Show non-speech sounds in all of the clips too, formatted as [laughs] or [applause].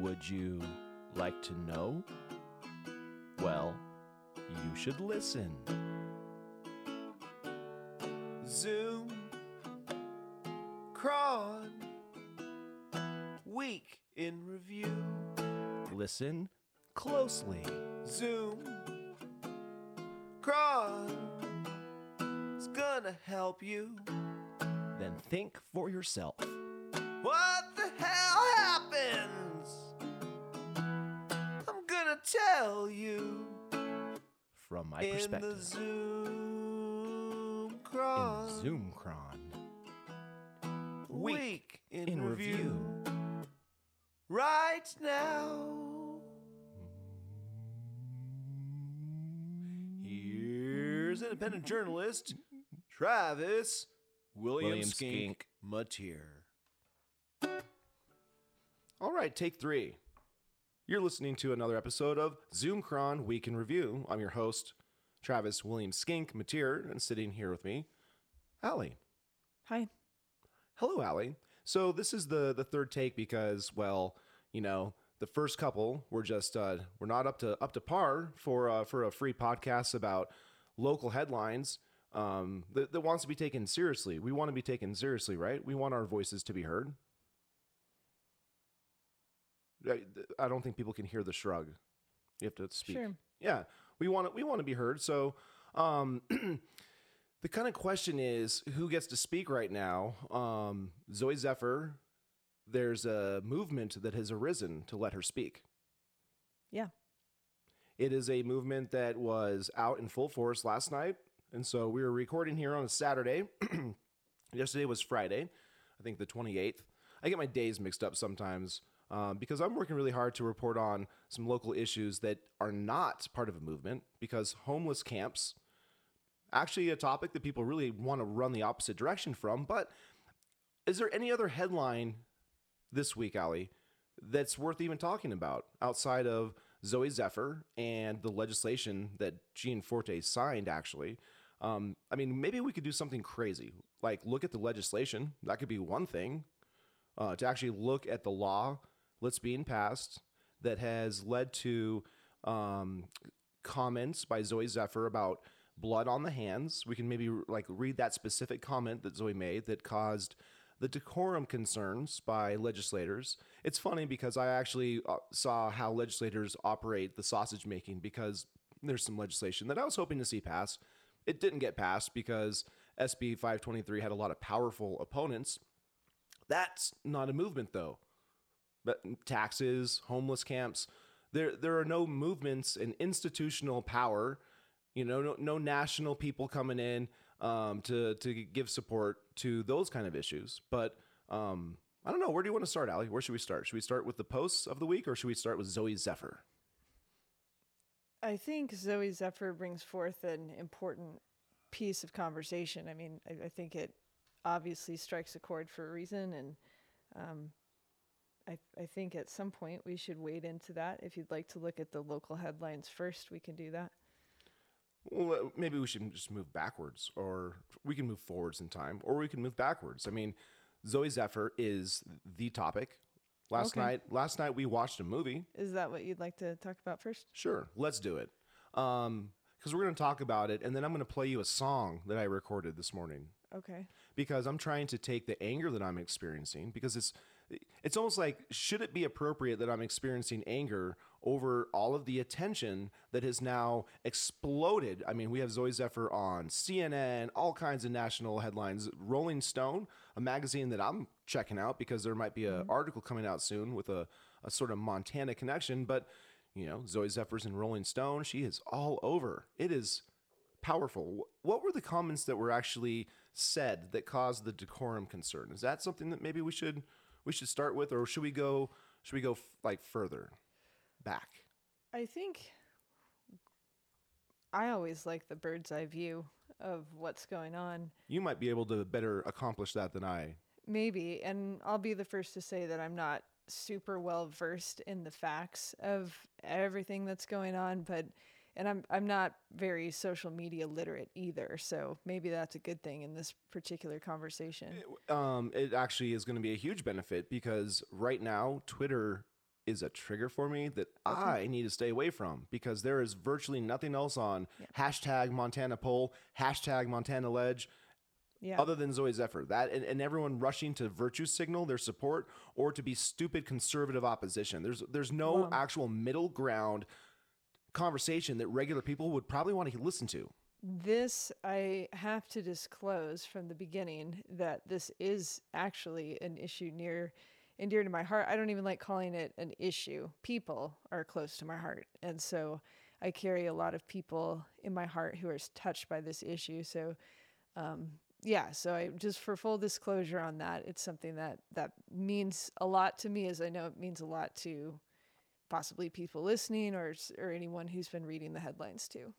Would you like to know? Well, you should listen. Zoom, Chron, Week in Review. Listen closely. Zoom, Chron, it's gonna help you. Then think for yourself. What tell you From my in perspective. the Zoom, in Chron. Zoomcron. Week in, in review. review. right now. Here's independent journalist Travis William, William Skink, Mateer. All right, take three. You're listening to another episode of Zoom Chron Week in Review. I'm your host, Travis William Skink Mateer, and sitting here with me, Allie. Hi. Hello, Allie. So this is the the third take because, well, you know, the first couple were just uh, we're not up to up to par for uh, for a free podcast about local headlines um, that, that wants to be taken seriously. We want to be taken seriously, right? We want our voices to be heard. I I don't think people can hear the shrug. You have to speak. Sure. Yeah, we want to, we want to be heard. So, um, [clears throat] the kind of question is who gets to speak right now? Um, Zooey Zephyr. There's a movement that has arisen to let her speak. Yeah. It is a movement that was out in full force last night, and so we were recording here on a Saturday. [clears throat] Yesterday was Friday, I think the 28th. I get my days mixed up sometimes um, because I'm working really hard to report on some local issues that are not part of a movement because homeless camps, actually a topic that people really want to run the opposite direction from. But is there any other headline this week, Ali, that's worth even talking about outside of Zooey Zephyr and the legislation that Gianforte signed, actually? Um, I mean, maybe we could do something crazy, like look at the legislation. That could be one thing. Uh, to actually look at the law that's in passed that has led to um, comments by Zooey Zephyr about blood on the hands. We can maybe like read that specific comment that Zooey made that caused the decorum concerns by legislators. It's funny because I actually uh, saw how legislators operate the sausage making because there's some legislation that I was hoping to see pass. It didn't get passed because SB 523 had a lot of powerful opponents. That's not a movement though. But taxes, homeless camps, there there are no movements and institutional power. You know, no, no national people coming in um, to to give support to those kind of issues. But um, I don't know. Where do you want to start, Ali? Where should we start? Should we start with the posts of the week, or should we start with Zooey Zephyr? I think Zooey Zephyr brings forth an important piece of conversation. I mean, I, I think it obviously strikes a chord for a reason, and um, I, I think at some point we should wade into that. If you'd like to look at the local headlines first, we can do that. Well, uh, maybe we should just move backwards, or we can move forwards in time, or we can move backwards. I mean, Zooey Zephyr is the topic. Last Okay. night, last night we watched a movie. Is that what you'd like to talk about first? Sure, let's do it. Um, because we're going to talk about it, and then I'm going to play you a song that I recorded this morning. Okay. because I'm trying to take the anger that I'm experiencing because it's it's almost like should it be appropriate that I'm experiencing anger over all of the attention that has now exploded? I mean, we have Zooey Zephyr on CNN, all kinds of national headlines. Rolling Stone, a magazine that I'm checking out because there might be an mm-hmm. article coming out soon with a, a sort of Montana connection. But you know, Zooey Zephyr's in Rolling Stone. She is all over. It is powerful. What were the comments that were actually said that caused the decorum concern? Is that something that maybe we should we should start with, or should we go should we go f- like further back? I think I always like the bird's eye view of what's going on. You might be able to better accomplish that than I. Maybe, and I'll be the first to say that I'm not super well versed in the facts of everything that's going on, but and I'm I'm not very social media literate either, so maybe that's a good thing in this particular conversation. Um, it actually is going to be a huge benefit because right now Twitter is a trigger for me that I need to stay away from because there is virtually nothing else on hashtag Montana poll, hashtag Montana ledge, Yeah. other than Zooey Zephyr. That and, and everyone rushing to virtue signal their support or to be stupid conservative opposition. There's there's no actual middle ground conversation that regular people would probably want to listen to. This, I have to disclose from the beginning that this is actually an issue near and dear to my heart. I don't even like calling it an issue. People are close to my heart. And so I carry a lot of people in my heart who are touched by this issue. So, um, yeah, so I just for full disclosure on that, it's something that that means a lot to me as I know it means a lot to possibly people listening or or anyone who's been reading the headlines too.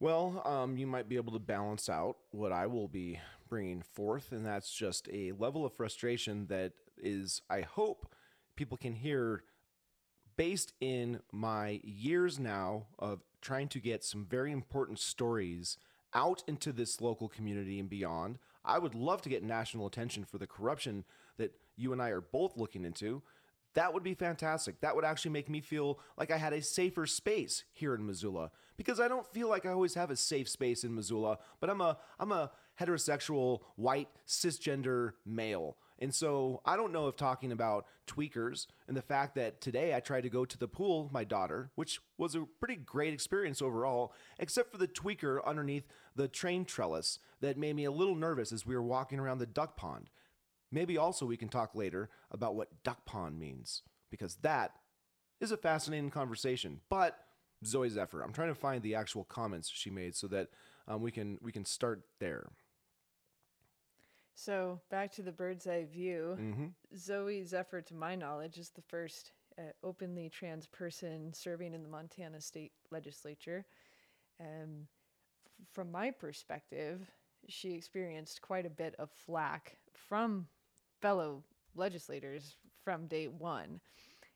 Well, um, you might be able to balance out what I will be bringing forth, and that's just a level of frustration that is, I hope, people can hear based in my years now of trying to get some very important stories out into this local community and beyond. I would love to get national attention for the corruption that you and I are both looking into. That would be fantastic. That would actually make me feel like I had a safer space here in Missoula because I don't feel like I always have a safe space in Missoula, but I'm a I'm a heterosexual white cisgender male. And so I don't know if talking about tweakers and the fact that today I tried to go to the pool, my daughter, which was a pretty great experience overall, except for the tweaker underneath the train trellis that made me a little nervous as we were walking around the duck pond. Maybe also we can talk later about what duck pond means, because that is a fascinating conversation. But Zooey Zephyr, I'm trying to find the actual comments she made so that um, we can we can start there. So back to the bird's eye view. hmm Zooey Zephyr, to my knowledge, is the first uh, openly trans person serving in the Montana state legislature. Um, f- from my perspective, she experienced quite a bit of flack from fellow legislators from day one.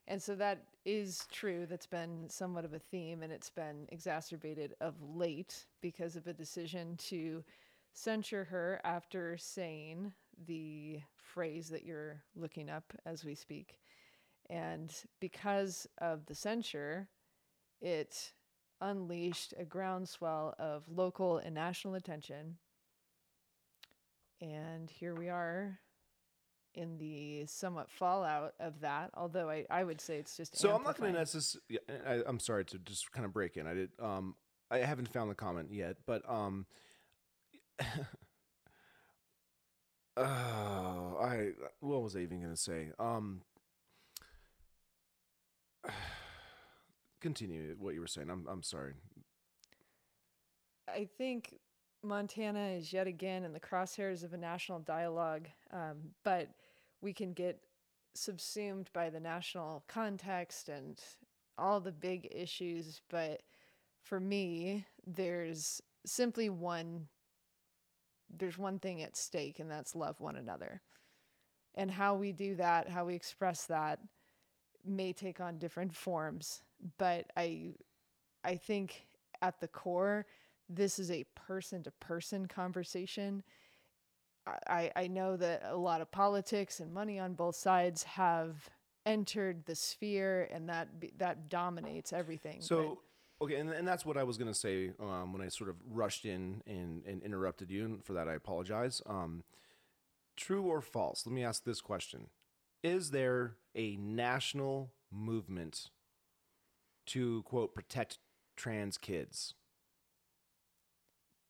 And so that is true. That's been somewhat of a theme, and it's been exacerbated of late because of a decision to censure her after saying the phrase that you're looking up as we speak. And because of the censure, it unleashed a groundswell of local and national attention. And here we are in the somewhat fallout of that, although I, I would say it's just So I'm not going to necessarily. I'm sorry to just kind of break in. I did. Um, I haven't found the comment yet, but um, [laughs] oh, I what was I even going to say? Um, [sighs] continue what you were saying. I'm I'm sorry. I think Montana is yet again in the crosshairs of a national dialogue, um, but we can get subsumed by the national context and all the big issues. But for me, there's simply one. There's one thing at stake, and that's love one another. And how we do that, how we express that, may take on different forms. But I, I think at the core, this is a person to person conversation. I, I know that a lot of politics and money on both sides have entered the sphere and that that dominates everything. but- So, okay, and, and that's what I was going to say um, when I sort of rushed in and, and interrupted you. And for that, I apologize. Um, true or false? Let me ask this question Is there a national movement to, quote, protect trans kids?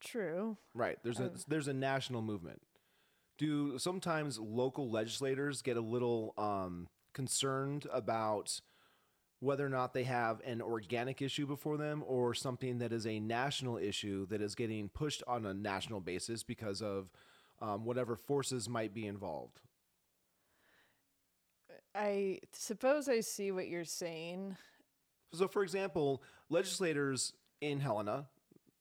true. Right. There's a Um, there's a national movement. Do sometimes local legislators get a little um, concerned about whether or not they have an organic issue before them or something that is a national issue that is getting pushed on a national basis because of um, whatever forces might be involved? I suppose I see what you're saying. So, for example, legislators in Helena,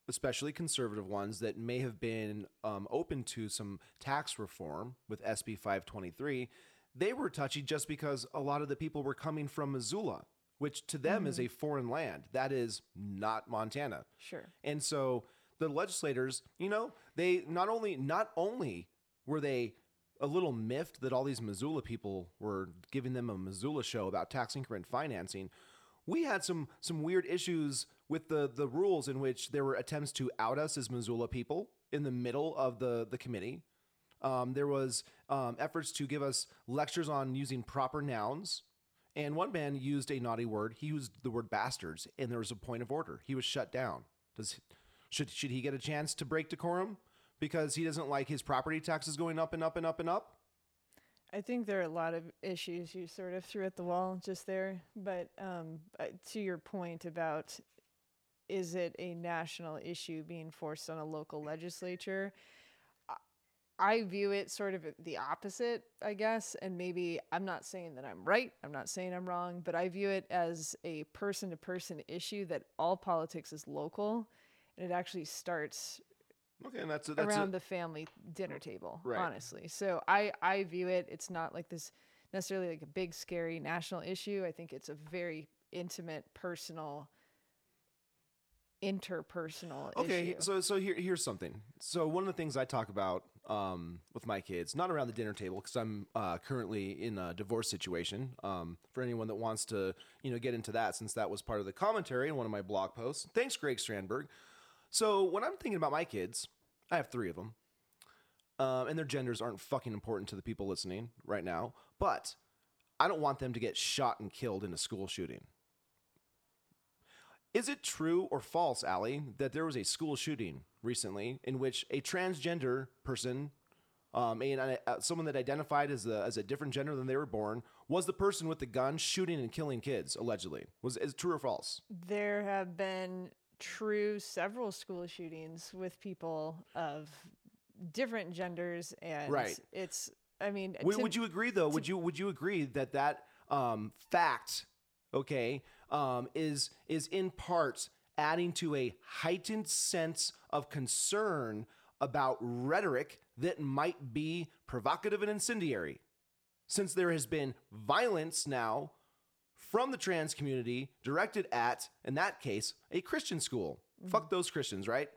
especially conservative ones that may have been um, open to some tax reform with SB 523, they were touchy just because a lot of the people were coming from Missoula, which to them is a foreign land. That is not Montana. Sure. And so the legislators, you know, they not only not only were they a little miffed that all these Missoula people were giving them a Missoula show about tax increment financing. We had some some weird issues with the the rules in which there were attempts to out us as Missoula people in the middle of the the committee. Um, there was um, efforts to give us lectures on using proper nouns, and one man used a naughty word. He used the word bastards, and there was a point of order. He was shut down. Does should should he get a chance to break decorum because he doesn't like his property taxes going up and up and up and up? I think there are a lot of issues you sort of threw at the wall just there. But um, uh, to your point about is it a national issue being forced on a local legislature? I- view it sort of the opposite, I guess. And maybe I'm not saying that I'm right, I'm not saying I'm wrong, but I view it as a person to person issue that all politics is local. And it actually starts Okay, and that's a, that's around a, the family dinner table Right. honestly so i i view it it's not like this necessarily like a big scary national issue i think it's a very intimate personal interpersonal Okay, issue. so so here here's something. So one of the things I talk about um, with my kids, not around the dinner table, because I'm uh, currently in a divorce situation. Um, for anyone that wants to, you know, get into that, since that was part of the commentary in one of my blog posts. Thanks, Greg Strandberg. So when I'm thinking about my kids, I have three of them, um, and their genders aren't fucking important to the people listening right now. But I don't want them to get shot and killed in a school shooting. Is it true or false, Allie, that there was a school shooting recently in which a transgender person, um, a, uh, someone that identified as a, as a different gender than they were born, was the person with the gun shooting and killing kids, allegedly? Was is it true or false? there have been true several school shootings with people of different genders and Right. it's i mean Would, to- would you agree, though? Would you would you agree that that um, fact, okay, um, is is in part adding to a heightened sense of concern about rhetoric that might be provocative and incendiary, since there has been violence now from the trans community directed at, in that case, a Christian school. Fuck those Christians, right?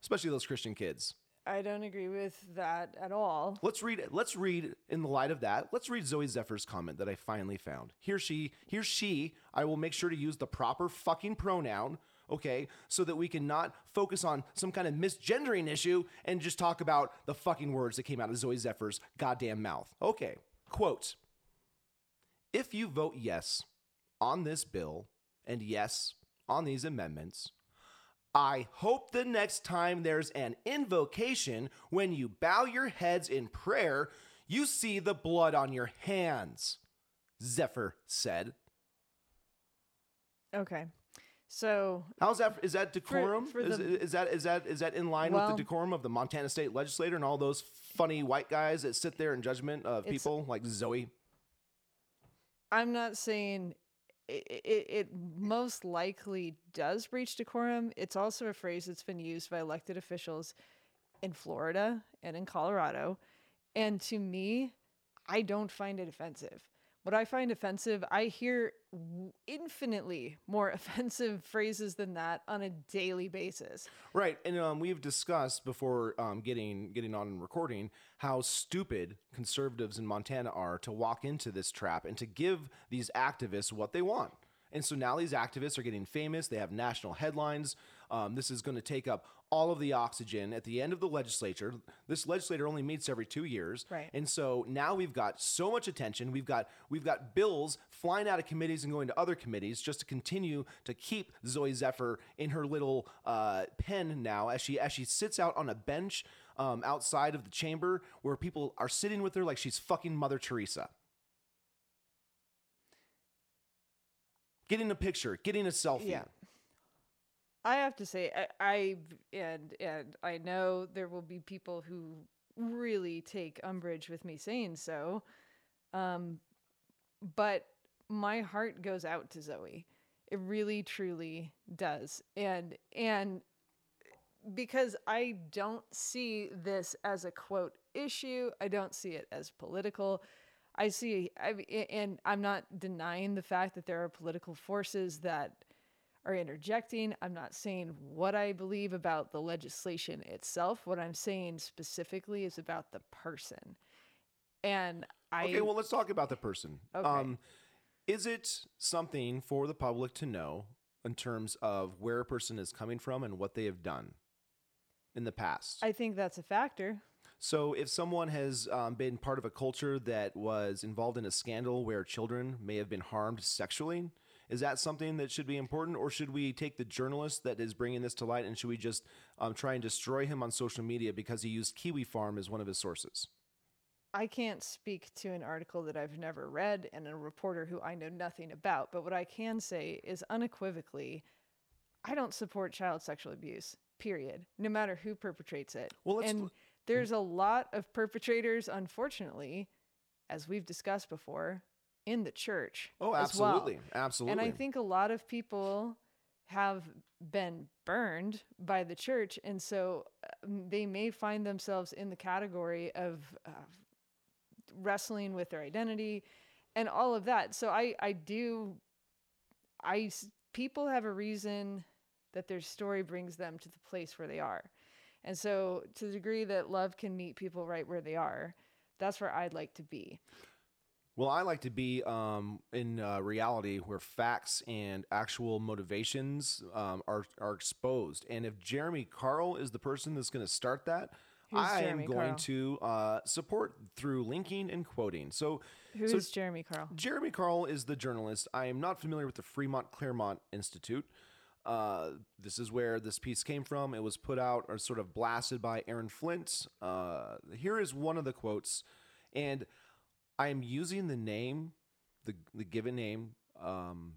Especially those Christian kids. I don't agree with that at all Let's read let's read in the light of that. Let's read Zooey Zephyr's comment that I finally found. Here she here she I will make sure to use the proper fucking pronoun, okay? So that we can not focus on some kind of misgendering issue and just talk about the fucking words that came out of Zooey Zephyr's goddamn mouth. Okay. Quote If you vote yes on this bill and yes on these amendments, I hope the next time there's an invocation, when you bow your heads in prayer, you see the blood on your hands, Zephyr said. okay so How's that? Is that decorum? for is, the- is that is that is that in line with the decorum of the Montana State Legislator and all those funny white guys that sit there in judgment of people like Zooey? I'm not saying it, it, most likely does breach decorum. It's also a phrase that's been used by elected officials in Florida and in Colorado. And to me, I don't find it offensive. What I find offensive, I hear infinitely more [laughs] offensive phrases than that on a daily basis. Right, and um, we've discussed before um, getting getting on and recording how stupid conservatives in Montana are to walk into this trap and to give these activists what they want. And so now these activists are getting famous. They have national headlines. Um, this is going to take up all of the oxygen at the end of the legislature. This legislature only meets every two years, Right. and so now we've got so much attention. We've got we've got bills flying out of committees and going to other committees just to continue to keep Zooey Zephyr in her little uh, pen now as she as she sits out on a bench um, outside of the chamber where people are sitting with her like she's fucking Mother Teresa. Getting a picture, getting a selfie. Yeah. I have to say, I, I and and I know there will be people who really take umbrage with me saying so, um, but my heart goes out to Zooey. It really, truly does, and and because I don't see this as a quote issue. I don't see it as political. I see, I and I'm not denying the fact that there are political forces that are interjecting. I'm not saying what I believe about the legislation itself. What I'm saying specifically is about the person. And I Okay, well, let's talk about the person. Okay. Um, is it something for the public to know in terms of where a person is coming from and what they have done in the past? I think that's a factor. So, if someone has um, been part of a culture that was involved in a scandal where children may have been harmed sexually, is that something that should be important, or should we take the journalist that is bringing this to light and should we just um, try and destroy him on social media because he used Kiwi Farm as one of his sources? I can't speak to an article that I've never read and a reporter who I know nothing about, but what I can say is unequivocally, I don't support child sexual abuse, period, no matter who perpetrates it. Well, and there's a lot of perpetrators, unfortunately, as we've discussed before, in the church. Oh, as well. absolutely, absolutely. And I think a lot of people have been burned by the church. And so um, they may find themselves in the category of uh, wrestling with their identity and all of that. So I, I do, I, people have a reason that their story brings them to the place where they are. And so to the degree that love can meet people right where they are, that's where I'd like to be. Well, I like to be um, in uh, reality where facts and actual motivations um, are are exposed. And if Jeremy Carl is the person that's going to start that, Who's I Jeremy am going Carl? to uh, support through linking and quoting. So, Who's so Jeremy Carl? Jeremy Carl is the journalist. I am not familiar with the Fremont Claremont Institute. Uh, this is where this piece came from. It was put out or sort of blasted by Aaron Flint. Uh, here is one of the quotes, and I am using the name, the the given name um,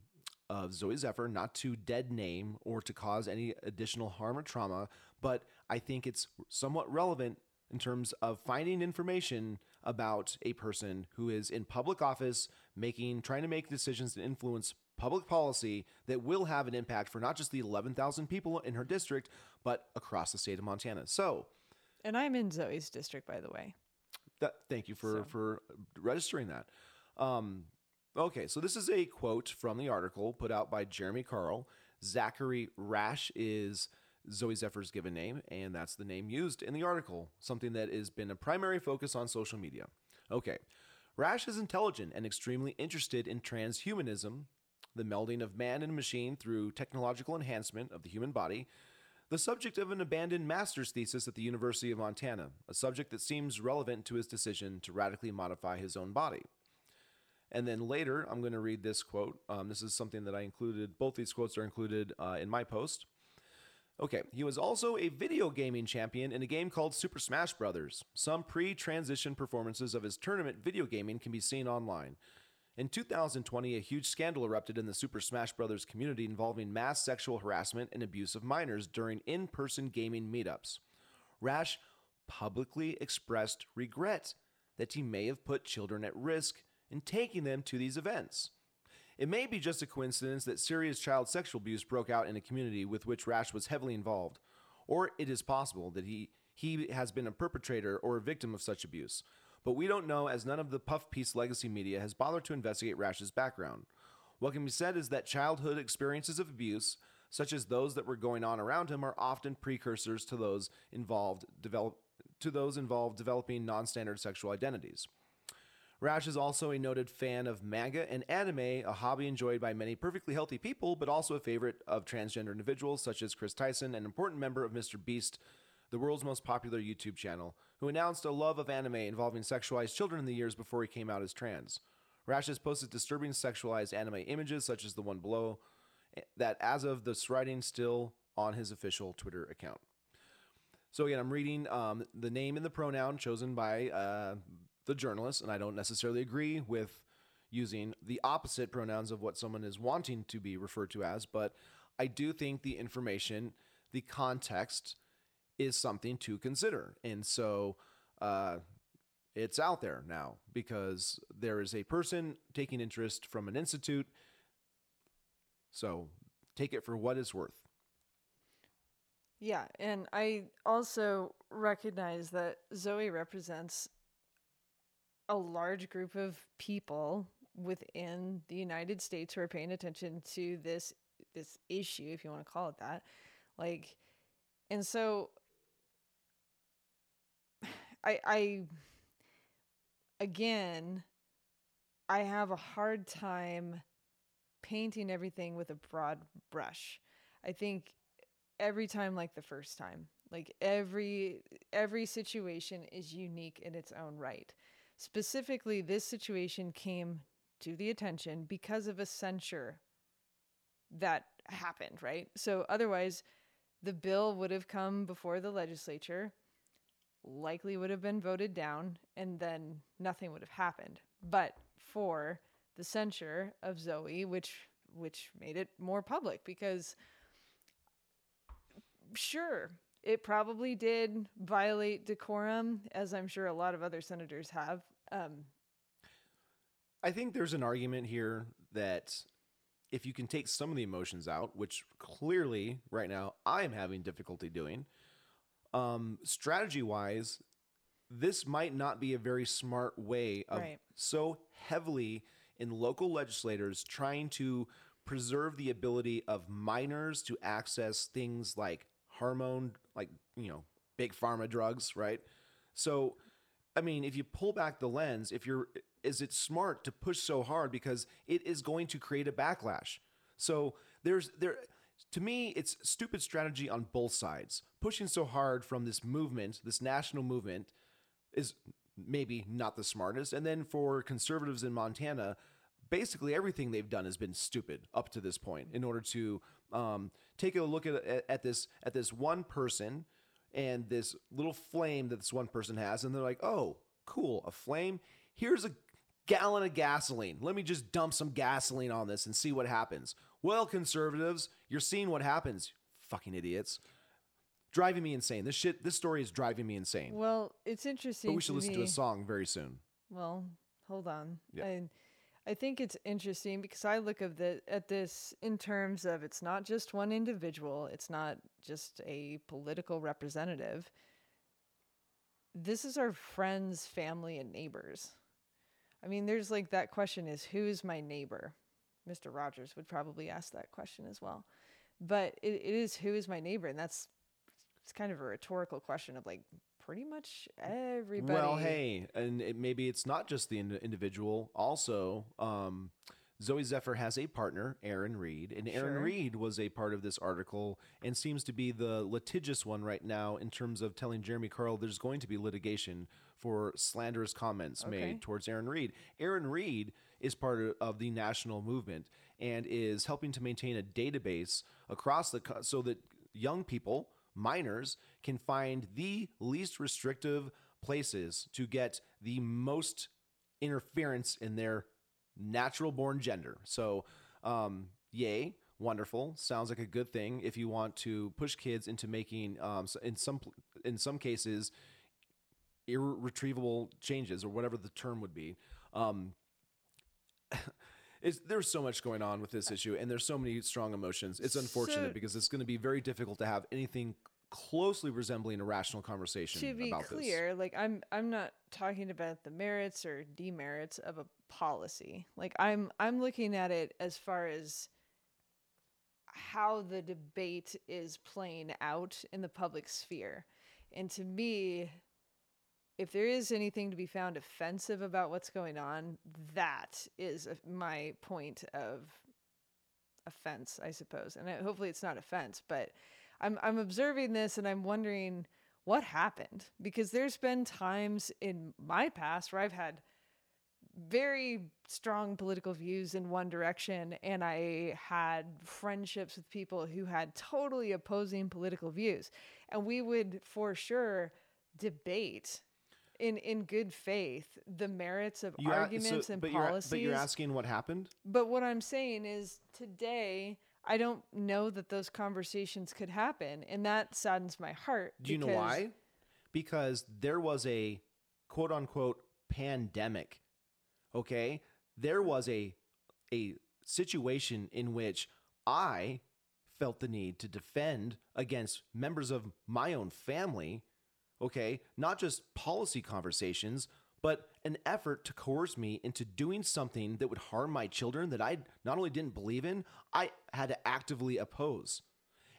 of Zooey Zephyr, not to dead name or to cause any additional harm or trauma, but I think it's somewhat relevant in terms of finding information about a person who is in public office, making trying to make decisions that influence public policy that will have an impact for not just the 11,000 people in her district, but across the state of Montana. So, And I'm in Zooey's district, by the way. That, thank you for So- for registering that. Um, okay, so this is a quote from the article put out by Jeremy Carl. Zachary Rash is Zooey Zephyr's given name, and that's the name used in the article, something that has been a primary focus on social media. Okay, Rash is intelligent and extremely interested in transhumanism, the melding of man and machine through technological enhancement of the human body, the subject of an abandoned master's thesis at the University of Montana, a subject that seems relevant to his decision to radically modify his own body. And then later, I'm going to read this quote. Um, this is something that I included, both these quotes are included uh, in my post. Okay, he was also a video gaming champion in a game called Super Smash Bros. Some pre transition performances of his tournament video gaming can be seen online. In 2020, a huge scandal erupted in the Super Smash Bros. community involving mass sexual harassment and abuse of minors during in person gaming meetups. Rash publicly expressed regret that he may have put children at risk in taking them to these events. It may be just a coincidence that serious child sexual abuse broke out in a community with which Rash was heavily involved, or it is possible that he, he has been a perpetrator or a victim of such abuse. But we don't know as none of the Puff Piece legacy media has bothered to investigate Rash's background. What can be said is that childhood experiences of abuse, such as those that were going on around him, are often precursors to those involved develop to those involved developing non-standard sexual identities. Rash is also a noted fan of manga and anime, a hobby enjoyed by many perfectly healthy people, but also a favorite of transgender individuals such as Chris Tyson, an important member of Mr. Beast, the world's most popular YouTube channel, who announced a love of anime involving sexualized children in the years before he came out as trans. Rash has posted disturbing sexualized anime images, such as the one below, that as of this writing, still on his official Twitter account. So again, I'm reading um, the name and the pronoun chosen by uh, the journalist, and I don't necessarily agree with using the opposite pronouns of what someone is wanting to be referred to as, but I do think the information, the context, is something to consider, and so uh, it's out there now because there is a person taking interest from an institute. So take it for what it's worth. Yeah, and I also recognize that Zooey represents a large group of people within the United States who are paying attention to this this issue, if you want to call it that. Like, and so I I again, I have a hard time painting everything with a broad brush. I think every time like the first time. Like every every situation is unique in its own right. Specifically, this situation came to the attention because of a censure that happened, right? So otherwise, the bill would have come before the legislature, likely would have been voted down, and then nothing would have happened. But for the censure of Zooey, which which made it more public because sure, it probably did violate decorum, as I'm sure a lot of other senators have. Um, I think there's an argument here that if you can take some of the emotions out, which clearly right now I am having difficulty doing, um, strategy wise, this might not be a very smart way of Right. so heavily in local legislators trying to preserve the ability of minors to access things like hormone, like, you know, big pharma drugs, right? So, I mean, if you pull back the lens, if you're, is it smart to push so hard because it is going to create a backlash? So there's there, to me, it's stupid strategy on both sides. Pushing so hard from this movement, this national movement, is maybe not the smartest. And then for conservatives in Montana, basically everything they've done has been stupid up to this point. In order to um, take a look at, at this at this one person and this little flame that this one person has, and they're like, "Oh, cool, a flame. Here's a gallon of gasoline. Let me just dump some gasoline on this and see what happens." Well, conservatives, you're seeing what happens. Fucking idiots. Driving me insane. This shit, this story is driving me insane. well, it's interesting. But we should listen to a song very soon. Well, hold on. Yeah. I, I think it's interesting because I look of the, at this in terms of it's not just one individual, it's not just a political representative. This is our friends, family, and neighbors. I mean, there's like that question is who's my neighbor? Mr. Rogers would probably ask that question as well. But it, it is who is my neighbor? And that's it's kind of a rhetorical question of like pretty much everybody. Well, hey, and it, maybe it's not just the ind- individual. Also, um, Zooey Zephyr has a partner, Erin Reed, and Erin Sure. Reed was a part of this article and seems to be the litigious one right now in terms of telling Jeremy Carl there's going to be litigation for slanderous comments Okay. made towards Erin Reed. Erin Reed is part of- the national movement and is helping to maintain a database across the so that young people, minors, can find the least restrictive places to get the most interference in their natural born gender. So, um, yay, wonderful. Sounds like a good thing if you want to push kids into making, um, in some in some cases, irretrievable changes or whatever the term would be. Um, it's, there's so much going on with this uh, issue, and there's so many strong emotions. It's unfortunate So- because it's going to be very difficult to have anything closely resembling a rational conversation to be about this. clear like i'm i'm not talking about the merits or demerits of a policy like i'm i'm looking at it as far as how the debate is playing out in the public sphere and to me if there is anything to be found offensive about what's going on that is my point of offense i suppose. And I, hopefully it's not offense but I'm I'm observing this and I'm wondering what happened because there's been times in my past where I've had very strong political views in one direction and I had friendships with people who had totally opposing political views. And we would for sure debate in in good faith the merits of You a- so- arguments and but you're, policies but you're asking what happened? but what I'm saying is today, I don't know that those conversations could happen. And that saddens my heart. Do you know why? Because there was a quote unquote pandemic. Okay? There was a a situation in which I felt the need to defend against members of my own family, okay? Not just policy conversations, but an effort to coerce me into doing something that would harm my children that I not only didn't believe in, I had to actively oppose.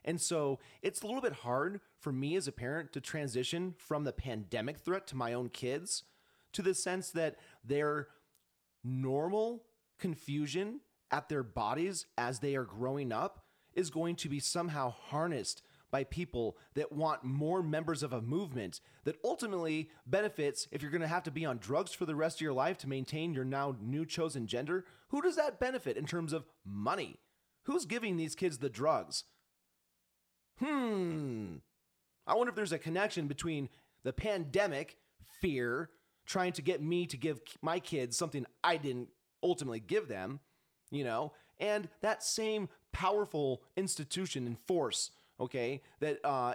And so it's a little bit hard for me as a parent to transition from the pandemic threat to my own kids to the sense that their normal confusion at their bodies as they are growing up is going to be somehow harnessed by people that want more members of a movement that ultimately benefits if you're going to have to be on drugs for the rest of your life to maintain your now new chosen gender. Who does that benefit in terms of money? Who's giving these kids the drugs? Hmm. I wonder if there's a connection between the pandemic fear trying to get me to give my kids something i didn't ultimately give them you know and that same powerful institution and force okay that uh,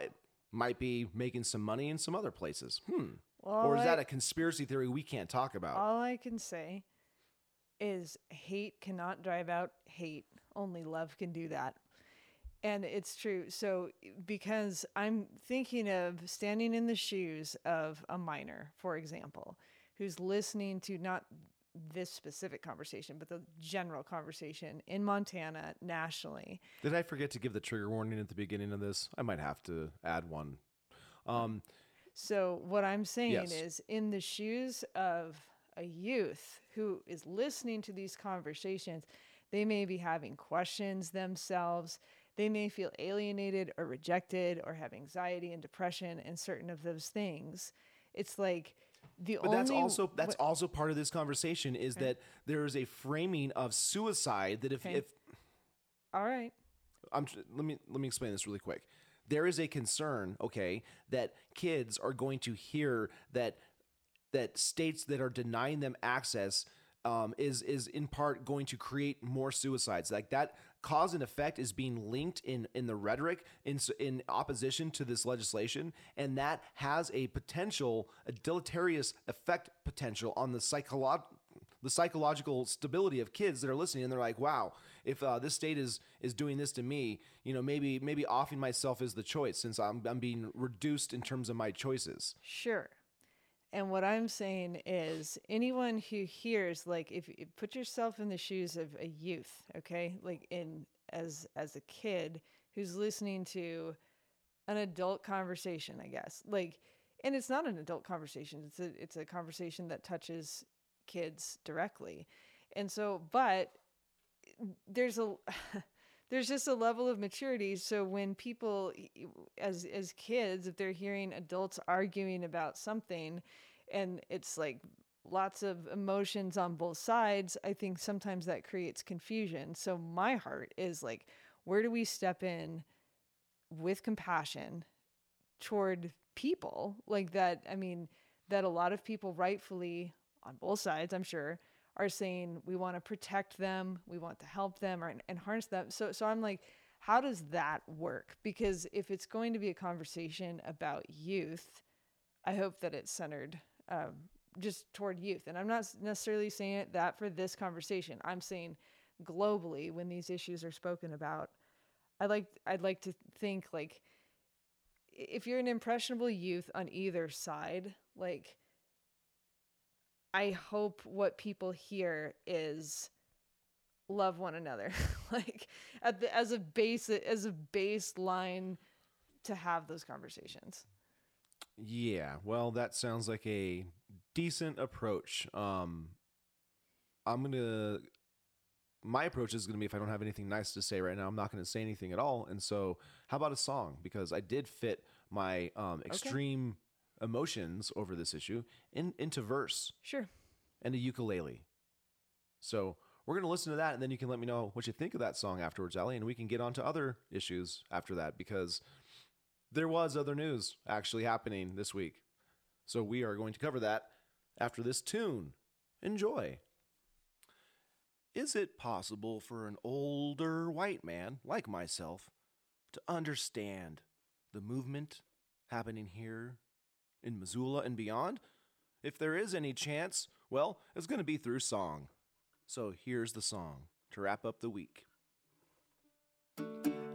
might be making some money in some other places hmm Well, or is I- that a conspiracy theory we can't talk about All I can say is hate cannot drive out hate. Only love can do that. And it's true. So, because I'm thinking of standing in the shoes of a minor, for example, who's listening to not this specific conversation, but the general conversation in Montana nationally. did i forget to give the trigger warning at the beginning of this i might have to add one um So what I'm saying Yes. is in the shoes of a youth who is listening to these conversations, they may be having questions themselves. They may feel alienated or rejected or have anxiety and depression and certain of those things. It's like the But that's also that's also part of this conversation is that there is a framing of suicide that if Okay. if all right. I'm let me let me explain this really quick. There is a concern, okay, that kids are going to hear that that states that are denying them access um, is is in part going to create more suicides. Like that cause and effect is being linked in in the rhetoric in in opposition to this legislation, and that has a potential a deleterious effect potential on the psycholo- the psychological stability of kids that are listening and they're like wow if uh, this state is is doing this to me you know maybe maybe offing myself is the choice since i'm, I'm being reduced in terms of my choices Sure. And what I'm saying is anyone who hears like if you put yourself in the shoes of a youth, okay? Like in as as a kid who's listening to an adult conversation, I guess. Like and it's not an adult conversation. It's a it's a conversation that touches kids directly. And so but there's a [laughs] there's just a level of maturity so when people as as kids if they're hearing adults arguing about something and it's like lots of emotions on both sides i think sometimes that creates confusion. So my heart is like where do we step in with compassion toward people? Like that i mean that a lot of people rightfully on both sides i'm sure are saying we want to protect them, we want to help them or, and harness them. So so I'm like how does that work? Because if it's going to be a conversation about youth, I hope that it's centered um, just toward youth. And I'm not necessarily saying it that for this conversation. I'm saying globally when these issues are spoken about, I like I'd like to think like if you're an impressionable youth on either side, like I hope what people hear is love one another, [laughs] like at the, as a base as a baseline to have those conversations. yeah well that sounds like a decent approach. Um i'm gonna my approach is gonna be if i don't have anything nice to say right now i'm not gonna say anything at all. And so how about a song? Because i did fit my um extreme emotions over this issue in into verse Sure. and a ukulele. So we're going to listen to that, and then you can let me know what you think of that song afterwards, Ellie, and we can get on to other issues after that because there was other news actually happening this week. So we are going to cover that after this tune. Enjoy. Is it possible for an older white man like myself to understand the movement happening here in Missoula and beyond? If there is any chance, well, it's going to be through song. So here's the song to wrap up the week.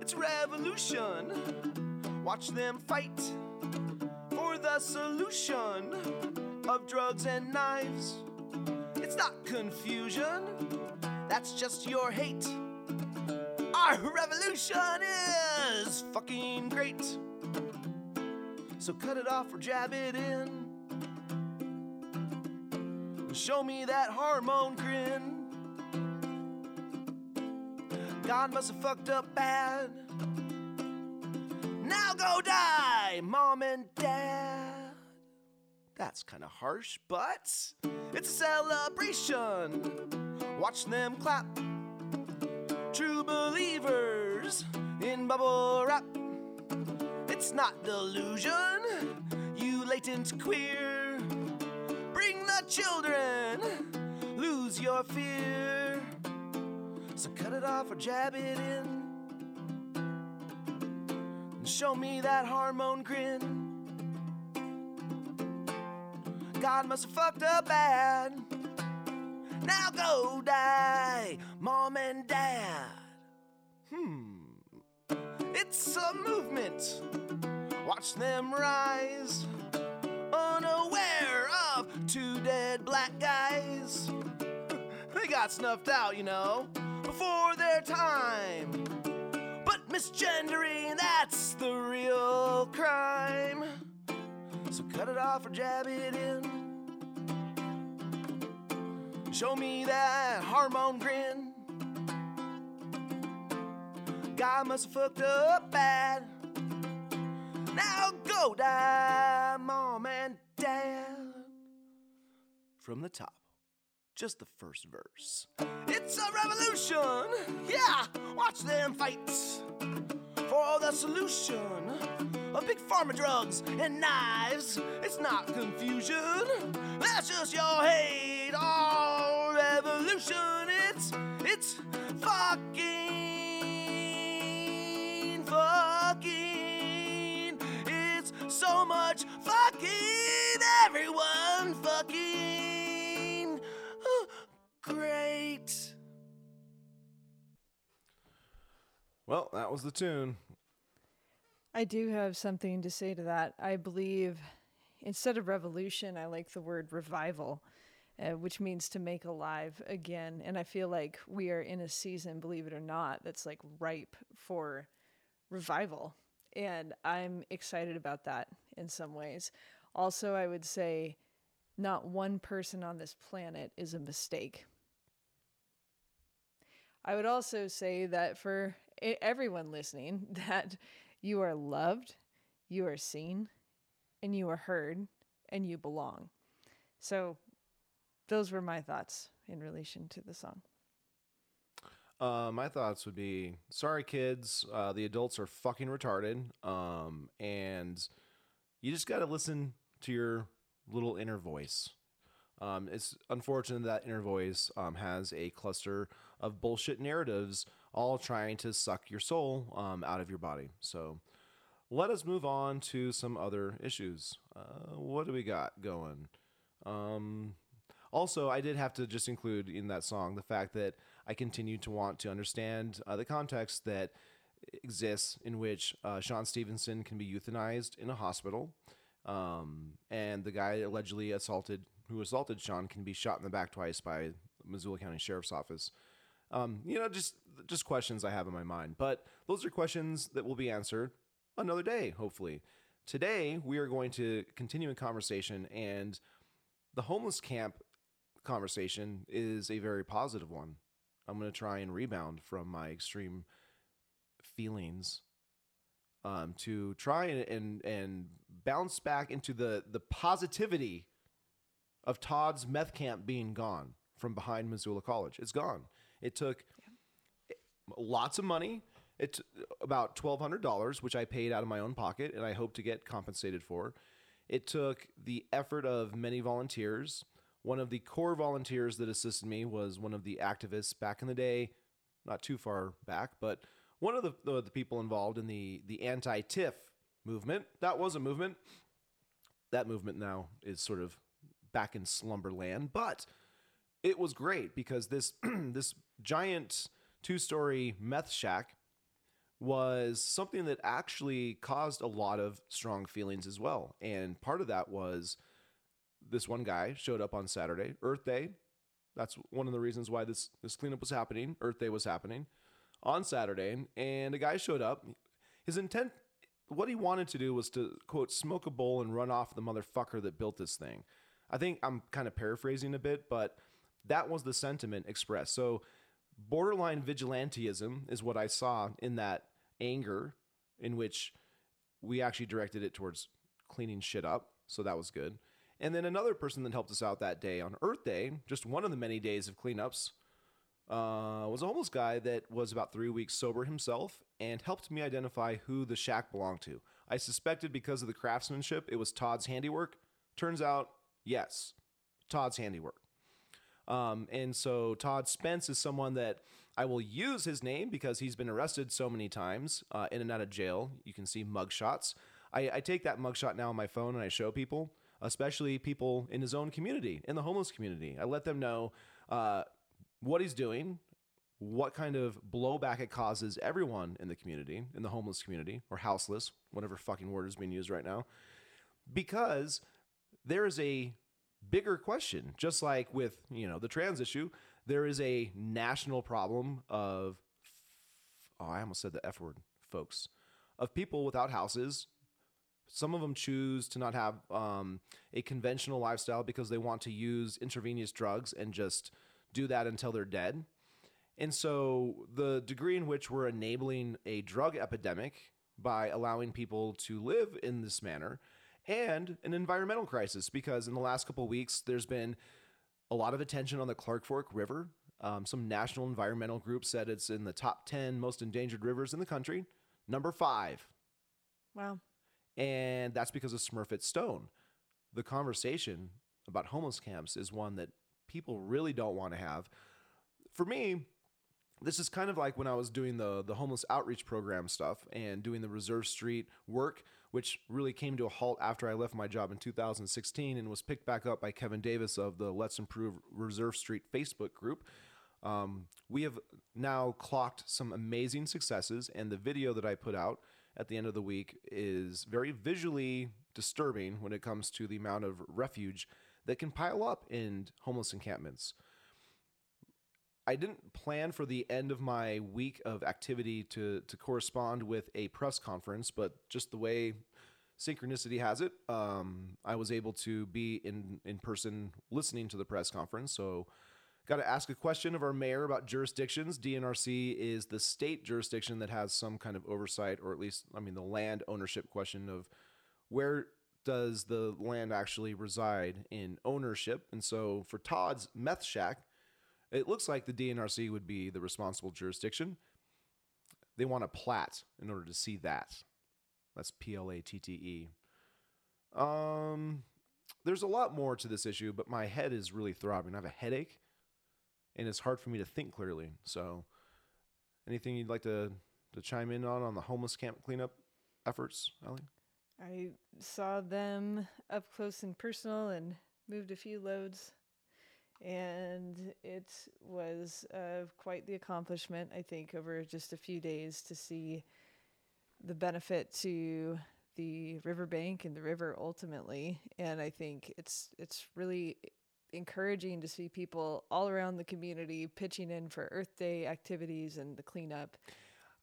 It's revolution. Watch them fight for the solution of drugs and knives. It's not confusion, that's just your hate. Our revolution is fucking great. So cut it off or jab it in. Show me that hormone grin. God must have fucked up bad. Now go die, mom and dad. That's kind of harsh, but it's a celebration. Watch them clap. True believers in bubble wrap. It's not delusion, you latent queer. Bring the children, lose your fear. So cut it off or jab it in. And show me that hormone grin. God must have fucked up bad. Now go die, mom and dad. Hmm. It's a movement. Watch them rise, unaware of two dead black guys. [laughs] they got snuffed out, you know, before their time. But misgendering, that's the real crime. So cut it off or jab it in. Show me that hormone grin. God must have fucked up bad. Now go die, mom and dad. From the top, just the first verse. It's a revolution, yeah, watch them fight for the solution of big pharma drugs and knives. It's not confusion, that's just your hate. All revolution, it's, it's fucking, so much fucking, everyone fucking great. Well, that was the tune. I do have something to say to that. I believe instead of revolution, I like the word revival, uh, which means to make alive again. And I feel like we are in a season, believe it or not, that's like ripe for revival. And I'm excited about that in some ways. Also, I would say not one person on this planet is a mistake. I would also say that for everyone listening, [laughs] that you are loved, you are seen, and you are heard, and you belong. So, those were my thoughts in relation to the song. Uh, my thoughts would be sorry, kids. Uh, the adults are fucking retarded. Um, and you just got to listen to your little inner voice. Um, it's unfortunate that inner voice um, has a cluster of bullshit narratives all trying to suck your soul um, out of your body. So let us move on to some other issues. Uh, what do we got going? Um, also, I did have to just include in that song the fact that I continue to want to understand uh, the context that exists in which uh, Sean Stevenson can be euthanized in a hospital, um, and the guy allegedly assaulted, who assaulted Sean, can be shot in the back twice by Missoula County Sheriff's Office. Um, you know, just just questions I have in my mind, but those are questions that will be answered another day, hopefully. Today, we are going to continue a conversation, and the homeless camp conversation is a very positive one. I'm going to try and rebound from my extreme feelings um, to try and, and and bounce back into the the positivity of Todd's meth camp being gone from behind Missoula College. It's gone. It took lots of money. It's about twelve hundred dollars, which I paid out of my own pocket, and I hope to get compensated for. It took the effort of many volunteers. One of the core volunteers that assisted me was one of the activists back in the day, not too far back, but one of the, the, the people involved in the, the anti TIF movement. That was a movement. That movement now is sort of back in slumberland, but it was great because this [clears throat] this giant two story meth shack was something that actually caused a lot of strong feelings as well. And part of that was this one guy showed up on Saturday, Earth Day. That's one of the reasons why this this cleanup was happening. Earth Day was happening on Saturday, and a guy showed up. His intent, what he wanted to do was to quote smoke a bowl and run off the motherfucker that built this thing. I think I'm kind of paraphrasing a bit, but that was the sentiment expressed. So, borderline vigilantism is what I saw in that anger, in which we actually directed it towards cleaning shit up. So, that was good. And then another person that helped us out that day on Earth Day, just one of the many days of cleanups, uh, was a homeless guy that was about three weeks sober himself and helped me identify who the shack belonged to. I suspected because of the craftsmanship it was Todd's handiwork. Turns out, yes, Todd's handiwork. Um, and so Todd Spence is someone that I will use his name because he's been arrested so many times uh, in and out of jail. You can see mugshots. I, I take that mugshot now on my phone and I show people, especially people in his own community, in the homeless community. I let them know uh, what he's doing, what kind of blowback it causes everyone in the community, in the homeless community, or houseless, whatever fucking word is being used right now, because there is a bigger question. Just like with you know the trans issue, there is a national problem of oh, I almost said the f word, folks, of people without houses. Some of them choose to not have um, a conventional lifestyle because they want to use intravenous drugs and just do that until they're dead. And so the degree in which we're enabling a drug epidemic by allowing people to live in this manner and an environmental crisis because in the last couple weeks there's been a lot of attention on the Clark Fork River. Um, some national environmental groups said it's in the top 10 most endangered rivers in the country, number five. Wow. And that's because of Smurfit Stone. The conversation about homeless camps is one that people really don't want to have. For me, this is kind of like when I was doing the the homeless outreach program stuff and doing the Reserve Street work, which really came to a halt after I left my job in 2016 and was picked back up by Kevin Davis of the Let's Improve Reserve Street Facebook group. Um, we have now clocked some amazing successes, and the video that I put out at the end of the week is very visually disturbing when it comes to the amount of refuge that can pile up in homeless encampments. I didn't plan for the end of my week of activity to to correspond with a press conference, but just the way synchronicity has it, um, I was able to be in in person listening to the press conference. So, got to ask a question of our mayor about jurisdictions. DNRC is the state jurisdiction that has some kind of oversight, or at least, I mean, the land ownership question of where does the land actually reside in ownership. And so, for Todd's meth shack it looks like the DNRC would be the responsible jurisdiction. They want a plat in order to see that. That's P L A T T E. Um, there's a lot more to this issue, but my head is really throbbing. I have a headache, and it's hard for me to think clearly. So, anything you'd like to to chime in on on the homeless camp cleanup efforts, Ellie? I saw them up close and personal and moved a few loads and it was uh, quite the accomplishment, I think, over just a few days to see the benefit to the riverbank and the river ultimately. And I think it's it's really encouraging to see people all around the community pitching in for Earth Day activities and the cleanup.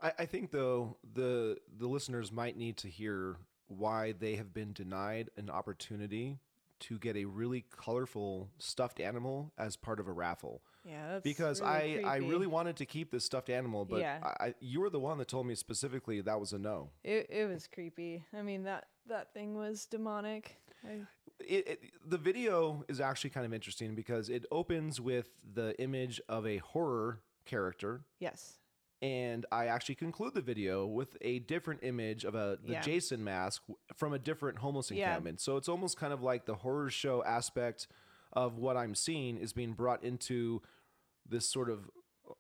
I, I think though the the listeners might need to hear why they have been denied an opportunity to get a really colorful stuffed animal as part of a raffle. Yeah, because really I I really wanted to keep this stuffed animal, but Yeah. I, I, you were the one that told me specifically that was a no. it it was creepy. I mean that that thing was demonic. I, It, it, the video is actually kind of interesting because it opens with the image of a horror character yes. and I actually conclude the video with a different image of a the Yeah. Jason mask from a different homeless Yeah. encampment. So it's almost kind of like the horror show aspect of what I'm seeing is being brought into this sort of uh,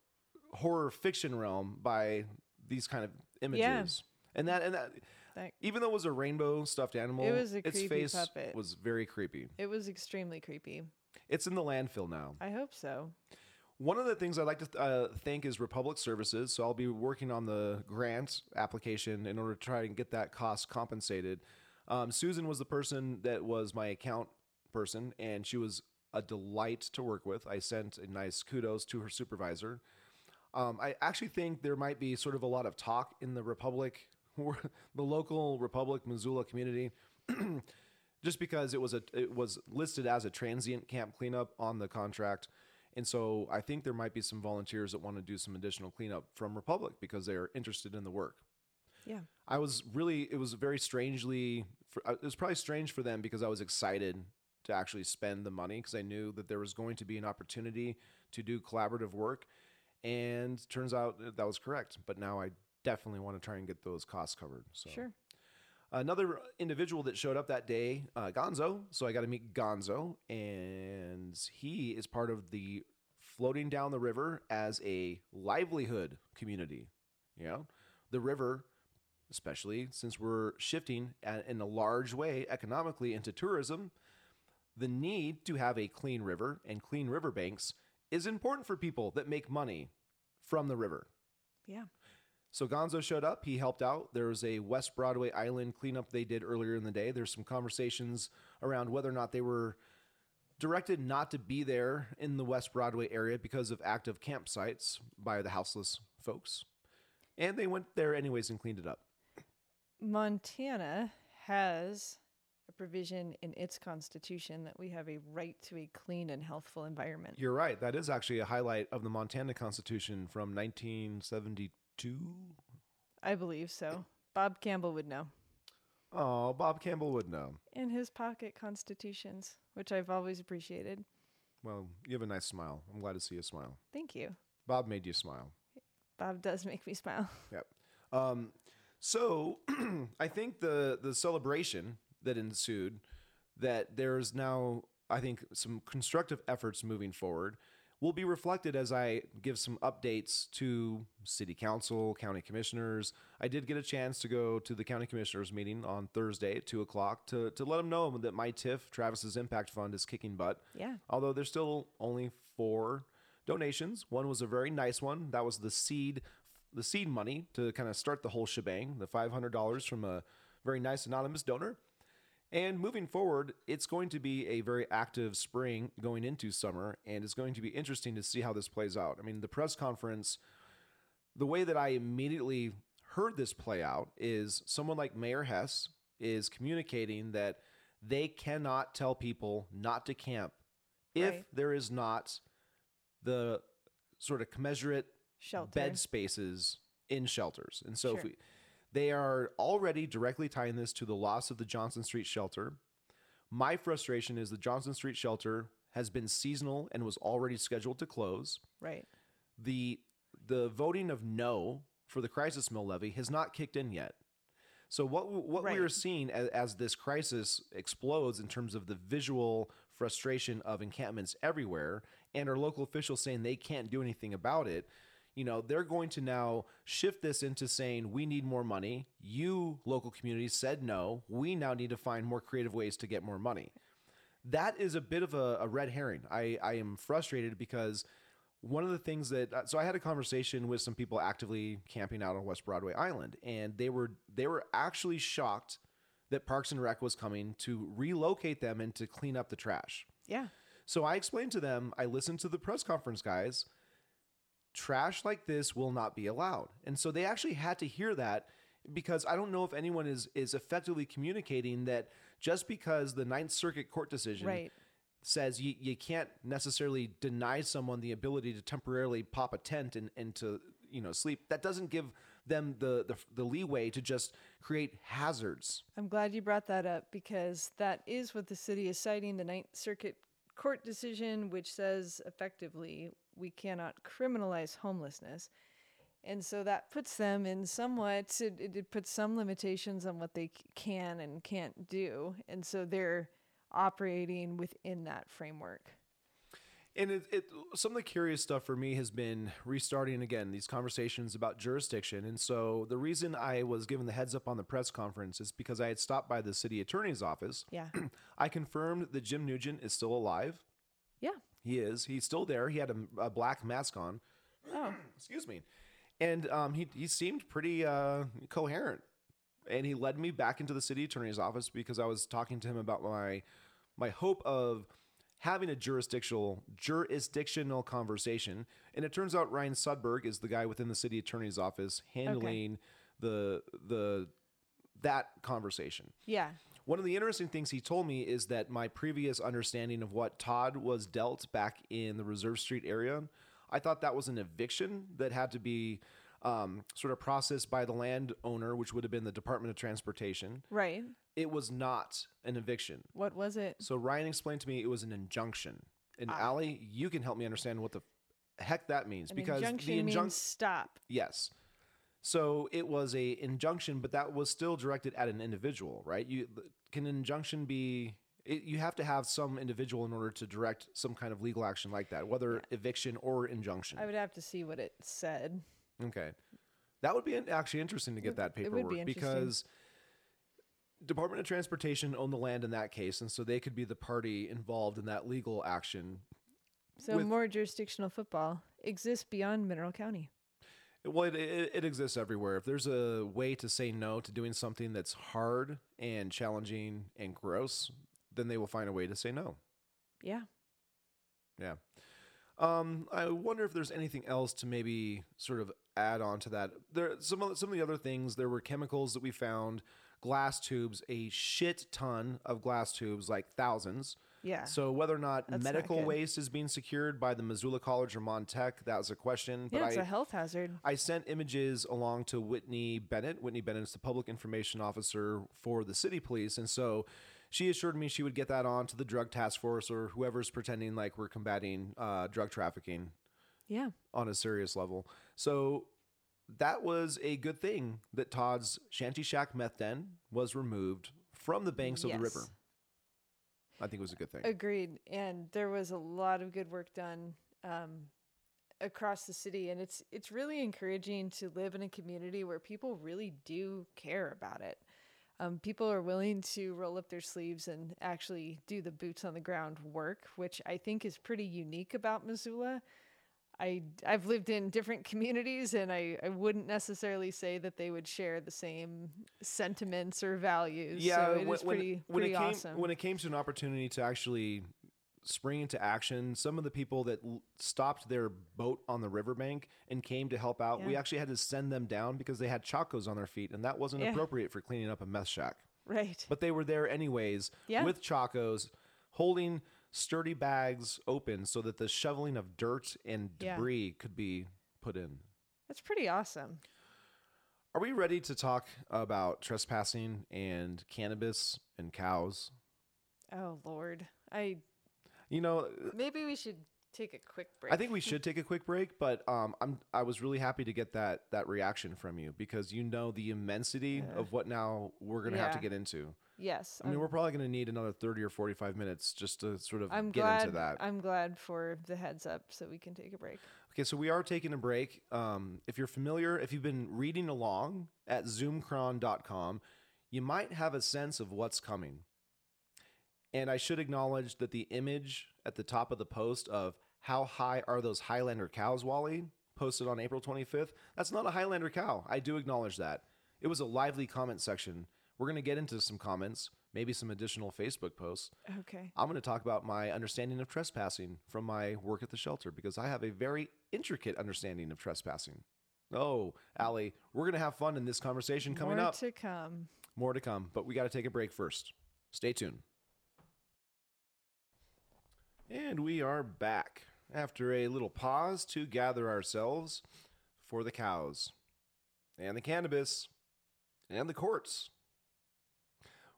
horror fiction realm by these kind of images. And that and that That- even though it was a rainbow stuffed animal, It was a its creepy face puppet. was very creepy. It was extremely creepy. It's in the landfill now. I hope so. One of the things I'd like to uh, thank is Republic Services. So I'll be working on the grant application in order to try and get that cost compensated. Um, Susan was the person that was my account person, and she was a delight to work with. I sent a nice kudos to her supervisor. Um, I actually think there might be sort of a lot of talk in the Republic, the local Republic Missoula community [clears throat] just because it was a it was listed as a transient camp cleanup on the contract. And so I think there might be some volunteers that want to do some additional cleanup from Republic because they're interested in the work. Yeah. I was really, it was very strangely, uh, it was probably strange for them because I was excited to actually spend the money because I knew that there was going to be an opportunity to do collaborative work. And turns out that was correct. But now I definitely want to try and get those costs covered. So Sure. another individual that showed up that day, uh, Gonzo. So I got to meet Gonzo, and he is part of the floating down the river as a livelihood community. You know, the river, especially since we're shifting in a large way economically into tourism, the need to have a clean river and clean riverbanks is important for people that make money from the river. Yeah. So Gonzo showed up. He helped out. There was a West Broadway Island cleanup they did earlier in the day. There's some conversations around whether or not they were directed not to be there in the West Broadway area because of active campsites by the houseless folks. And they went there anyways and cleaned it up. Montana has a provision in its constitution that we have a right to a clean and healthful environment. You're right. That is actually a highlight of the Montana Constitution from 1972. I believe so. Bob Campbell would know. Oh, Bob Campbell would know. In his pocket constitutions, which I've always appreciated. Well, you have a nice smile. I'm glad to see you smile. Thank you. Bob made you smile. Bob does make me smile. [laughs] Yep. Um, so [clears throat] I think the the celebration that ensued, that there's now I think some constructive efforts moving forward, will be reflected as I give some updates to city council, county commissioners. I did get a chance to go to the county commissioners meeting on Thursday at two o'clock to to let them know that my TIF, Travis's Impact Fund, is kicking butt. Yeah. Although there's still only four donations. One was a very nice one. That was the seed the seed money to kind of start the whole shebang, the $500 from a very nice anonymous donor. And moving forward, it's going to be a very active spring going into summer, and it's going to be interesting to see how this plays out. I mean, the press conference, the way that I immediately heard this play out is someone like Mayor Hess is communicating that they cannot tell people not to camp if Right. there is not the sort of commensurate Shelter. bed spaces in shelters. And so if we, they are already directly tying this to the loss of the Johnson Street shelter. My frustration is the Johnson Street shelter has been seasonal and was already scheduled to close. Right. The the voting of no for the crisis mill levy has not kicked in yet. So what what we are seeing as, as this crisis explodes in terms of the visual frustration of encampments everywhere, and our local officials saying they can't do anything about it, you know, they're going to now shift this into saying we need more money. You local communities said no. We now need to find more creative ways to get more money. That is a bit of a, a red herring. I, I am frustrated because one of the things that uh, so I had a conversation with some people actively camping out on West Broadway Island, and they were they were actually shocked that Parks and Rec was coming to relocate them and to clean up the trash. Yeah. So I explained to them, I listened to the press conference guys, trash like this will not be allowed. And so they actually had to hear that because I don't know if anyone is is effectively communicating that just because the Ninth Circuit court decision Right. says you, you can't necessarily deny someone the ability to temporarily pop a tent and, and to you know sleep, that doesn't give them the, the the leeway to just create hazards. I'm glad you brought that up because that is what the city is citing the Ninth Circuit Court decision, which says effectively we cannot criminalize homelessness. And so that puts them in somewhat, it, it puts some limitations on what they can and can't do. And so they're operating within that framework. And it, it some of the curious stuff for me has been restarting again these conversations about jurisdiction. And so the reason I was given the heads up on the press conference is because I had stopped by the city attorney's office. Yeah. [clears throat] I confirmed that Jim Nugent is still alive. yeah. He is. He's still there. He had a, a black mask on. Oh, [clears throat] Excuse me. And um, he he seemed pretty uh, coherent. And he led me back into the city attorney's office because I was talking to him about my my hope of having a jurisdictional jurisdictional conversation. And it turns out Ryan Sudbury is the guy within the city attorney's office handling the the that conversation. yeah. One of the interesting things he told me is that my previous understanding of what Todd was dealt back in the Reserve Street area, I thought that was an eviction that had to be um, sort of processed by the landowner, which would have been the Department of Transportation. Right. It was not an eviction. What was it? So Ryan explained to me it was an injunction. And Allie, you can help me understand what the heck that means An because injunction the injunction. means stop. Yes. So it was a injunction, but that was still directed at an individual, right? You can an injunction be? It, you have to have some individual in order to direct some kind of legal action like that, whether eviction or injunction. I would have to see what it said. Okay, that would be actually interesting to get that paperwork be because Department of Transportation owned the land in that case, and so they could be the party involved in that legal action. So With- more jurisdictional football exists beyond Mineral County. Well, it, it, it exists everywhere. If there's a way to say no to doing something that's hard and challenging and gross, then they will find a way to say no. Yeah. Yeah. Um, I wonder if there's anything else to maybe sort of add on to that. There some of, some of the other things. There were chemicals that we found, glass tubes, a shit ton of glass tubes, like thousands. Yeah. So whether or not That's medical good. waste is being secured by the Missoula College or Montech, that was a question. But yeah, it's I, a health hazard. I sent images along to Whitney Bennett. Whitney Bennett is the public information officer for the city police. And so she assured me she would get that on to the drug task force or whoever's pretending like we're combating uh, drug trafficking Yeah. on a serious level. So that was a good thing that Todd's Shanty Shack meth den was removed from the banks of the river. I think it was a good thing. Agreed. And there was a lot of good work done um, across the city, and it's it's really encouraging to live in a community where people really do care about it. Um, people are willing to roll up their sleeves and actually do the boots on the ground work, which I think is pretty unique about Missoula. I I've lived in different communities, and I, I wouldn't necessarily say that they would share the same sentiments or values. yeah, so it when, pretty when pretty it came awesome. when it came to an opportunity to actually spring into action, some of the people that l- stopped their boat on the riverbank and came to help out, we actually had to send them down because they had chacos on their feet, and that wasn't Yeah. appropriate for cleaning up a meth shack. right. But they were there anyways Yeah. with chacos, holding sturdy bags open so that the shoveling of dirt and Yeah. debris could be put in. That's pretty awesome. Are we ready to talk about trespassing and cannabis and cows? Oh Lord, I You know, maybe we should take a quick break. I think we should [laughs] take a quick break, but um, I'm I was really happy to get that that reaction from you because you know the immensity of what now we're gonna have to Yeah. get into. Yes. I mean, I'm, we're probably gonna need another thirty or forty five minutes just to sort of I'm get glad. into that. I'm glad for the heads up so we can take a break. Okay, so we are taking a break. Um, if you're familiar, if you've been reading along at zoomcron.com, you might have a sense of what's coming. And I should acknowledge that the image at the top of the post of how high are those Highlander cows, Wally, posted on April 25th, that's not a Highlander cow. I do acknowledge that. It was a lively comment section. We're going to get into some comments, maybe some additional Facebook posts. Okay. I'm going to talk about my understanding of trespassing from my work at the shelter because I have a very intricate understanding of trespassing. Oh, Allie, we're going to have fun in this conversation coming More up. More to come. More to come, but we got to take a break first. Stay tuned. And we are back after a little pause to gather ourselves for the cows and the cannabis and the courts.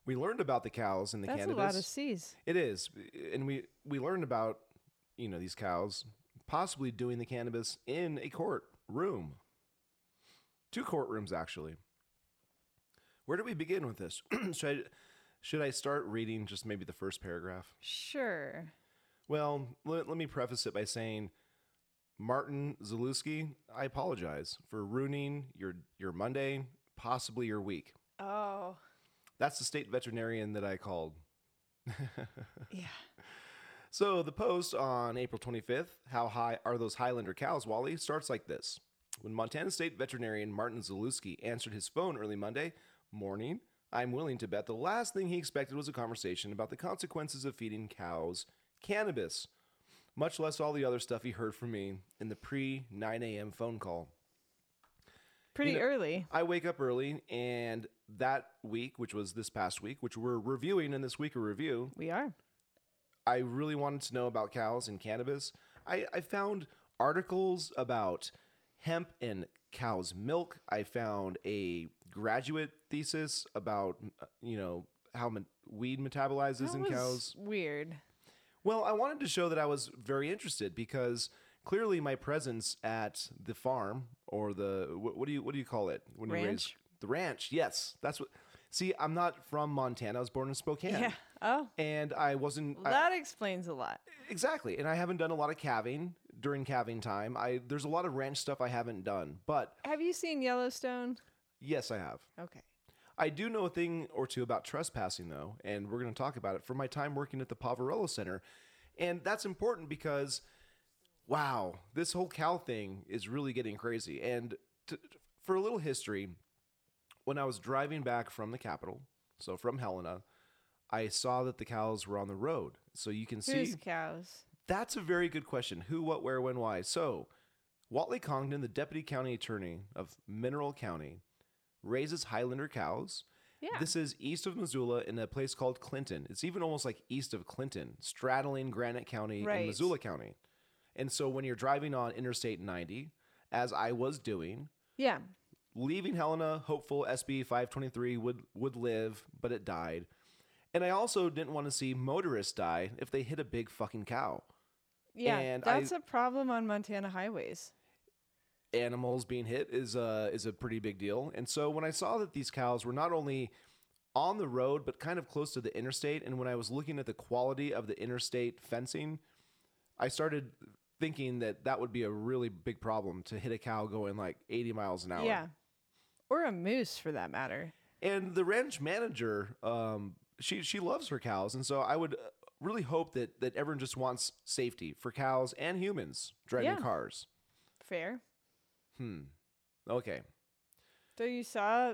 We learned about the cows and the That's cannabis. a lot of C's. It is, and we we learned about you know these cows possibly doing the cannabis in a court room, two courtrooms actually. Where do we begin with this? [clears throat] should I, should I start reading just maybe the first paragraph? Sure. Well, let, let me preface it by saying, Martin Zaluski, I apologize for ruining your your Monday, possibly your week. Oh. That's the state veterinarian that I called. [laughs] Yeah. So the post on April 25th, how high are those Highlander cows, Wally, starts like this. When Montana State veterinarian Martin Zaluski answered his phone early Monday morning, I'm willing to bet the last thing he expected was a conversation about the consequences of feeding cows cannabis, much less all the other stuff he heard from me in the pre 9 a.m. phone call. Pretty know, early. I wake up early, and that week, which was this past week, which we're reviewing in this week of review, We are. I really wanted to know about cows and cannabis. I, I found articles about hemp and cow's milk. I found a graduate thesis about, you know, how me- weed metabolizes That in cows. weird. Well, I wanted to show that I was very interested because clearly my presence at the farm or the what, what do you what do you call it when you raise the ranch? Yes, that's what. See, I'm not from Montana. I was born in Spokane. Yeah. Oh, And I wasn't well, I- that explains a lot. exactly, and I haven't done a lot of calving during calving time. I there's a lot of ranch stuff I haven't done, but Have you seen Yellowstone? yes, I have. Okay. I do know a thing or two about trespassing, though, and we're going to talk about it from my time working at the Poverello Center. And that's important because, wow, this whole cow thing is really getting crazy. And to, for a little history, when I was driving back from the capital, so from Helena, I saw that the cows were on the road. So you can see Who's cows? that's a very good question. Who, what, where, when, why? So, Wally Congdon, the deputy county attorney of Mineral County, raises Highlander cows. Yeah. This is east of Missoula in a place called Clinton. It's even almost like east of Clinton, straddling Granite County Right. and Missoula County. And so when you're driving on Interstate 90, as I was doing, yeah. leaving Helena, hopeful SB 523 would would live, but it died. And I also didn't want to see motorists die if they hit a big fucking cow. Yeah. And that's a problem on Montana highways. animals being hit is a is a pretty big deal. And so when I saw that these cows were not only on the road but kind of close to the interstate, and when I was looking at the quality of the interstate fencing, I started thinking that that would be a really big problem to hit a cow going like 80 miles an hour. Yeah. Or a moose for that matter. And the ranch manager, um, she she loves her cows, and so I would uh, really hope that that everyone just wants safety for cows and humans driving Yeah. cars. Fair. Hmm. Okay. So you saw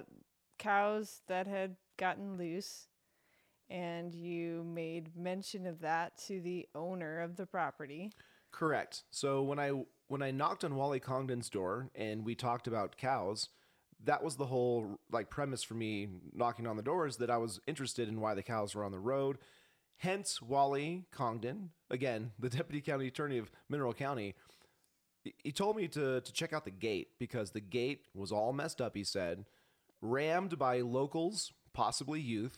cows that had gotten loose and you made mention of that to the owner of the property. Correct. So when I when I knocked on Wally Congdon's door and we talked about cows, that was the whole like premise for me knocking on the door is that I was interested in why the cows were on the road. Hence Wally Congdon, again, [laughs] the deputy county attorney of Mineral County. he- He told me to to check out the gate because the gate was all messed up, he said, rammed by locals, possibly youth.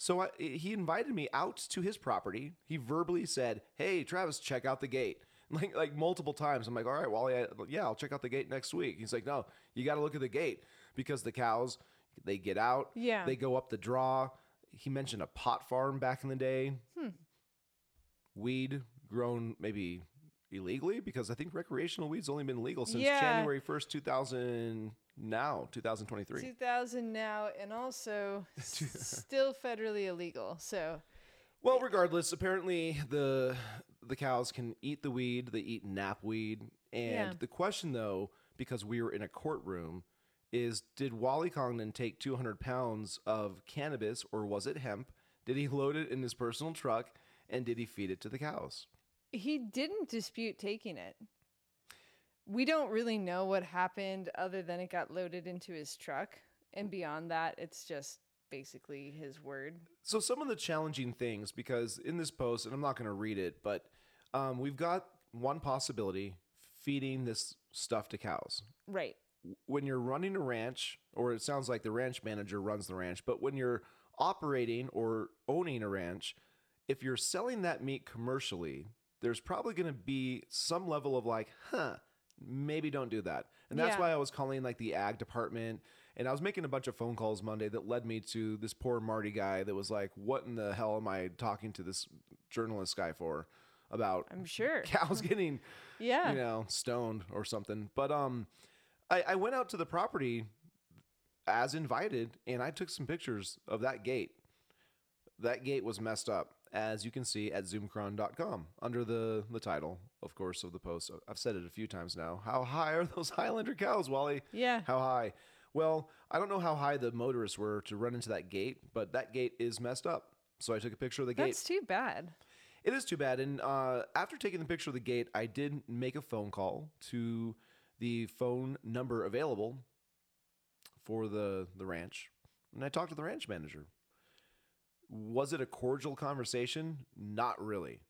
So I, he invited me out to his property. He verbally said, "Hey, Travis, check out the gate." [laughs] Like like multiple times. I'm like, "All right, Wally, I, yeah, I'll check out the gate next week." He's like, "No, you got to look at the gate because the cows they get out, Yeah. they go up the draw." He mentioned a pot farm back in the day. Hmm. Weed grown maybe illegally because I think recreational weed's only been legal since Yeah. January 1st, 2000 now, 2023. 2000 now and also [laughs] still federally illegal. So, Well, regardless, apparently the the cows can eat the weed. They eat knapweed, and Yeah. the question, though, because we were in a courtroom, is did Wally Congdon take 200 pounds of cannabis or was it hemp? Did he load it in his personal truck and did he feed it to the cows? He didn't dispute taking it. We don't really know what happened other than it got loaded into his truck. And beyond that, it's just basically his word. So some of the challenging things, because in this post, and I'm not going to read it, but um, we've got one possibility: feeding this stuff to cows. Right. when you're running a ranch, or it sounds like the ranch manager runs the ranch, but when you're operating or owning a ranch, if you're selling that meat commercially, there's probably going to be some level of like, huh, maybe don't do that. And that's Yeah. why I was calling like the ag department. And I was making a bunch of phone calls Monday that led me to this poor Marty guy that was like, what in the hell am I talking to this journalist guy for about I'm sure. [laughs] cows getting [laughs] Yeah. you know, stoned or something. But um, I, I went out to the property as invited, and I took some pictures of that gate. That gate was messed up, as you can see at zoomcron.com under the the title, of course, of the post. I've said it a few times now. How high are those [laughs] Highlander cows, Wally? Yeah. How high? Well, I don't know how high the motorists were to run into that gate, but that gate is messed up. So I took a picture of the gate. That's too bad. It is too bad. And uh, after taking the picture of the gate, I did make a phone call to the phone number available for the the ranch, and I talked to the ranch manager. Was it a cordial conversation? Not really.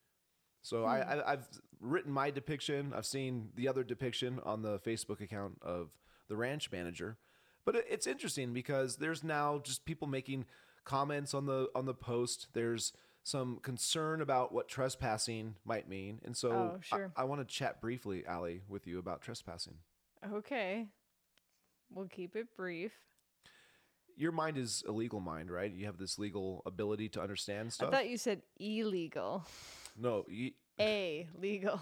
So I, hmm. I I've written my depiction. I've seen the other depiction on the Facebook account of the ranch manager, but it, it's interesting because there's now just people making comments on the on the post. There's some concern about what trespassing might mean, and so Oh, I- sure. I, want to chat briefly, Allie, with you about trespassing. Okay. We'll keep it brief. Your mind is a legal mind, right? You have this legal ability to understand stuff. I thought you said illegal. no, you, [laughs] A legal.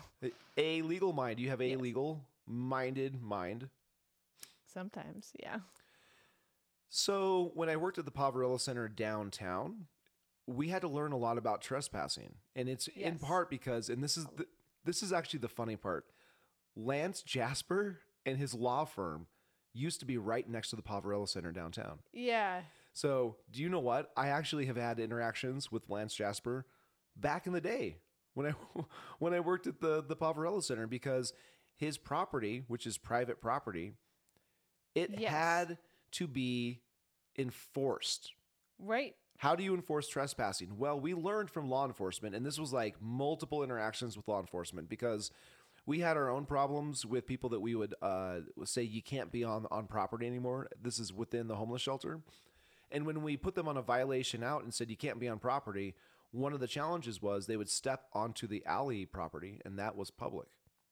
a legal mind. You have a Yes. legal minded mind. Sometimes, yeah. So when I worked at the Poverello Center downtown, we had to learn a lot about trespassing, and it's in part because, and this is the, this is actually the funny part. Lance Jasper and his law firm used to be right next to the Poverello Center downtown. Yeah. So, do you know what? I actually have had interactions with Lance Jasper back in the day when I [laughs] when I worked at the the Poverello Center because his property, which is private property, it Yes. had to be enforced. Right. How do you enforce trespassing? Well, we learned from law enforcement, and this was like multiple interactions with law enforcement because we had our own problems with people that we would uh, say you can't be on on property anymore. This is within the homeless shelter, and when we put them on a violation out and said you can't be on property, one of the challenges was they would step onto the alley property, and that was public.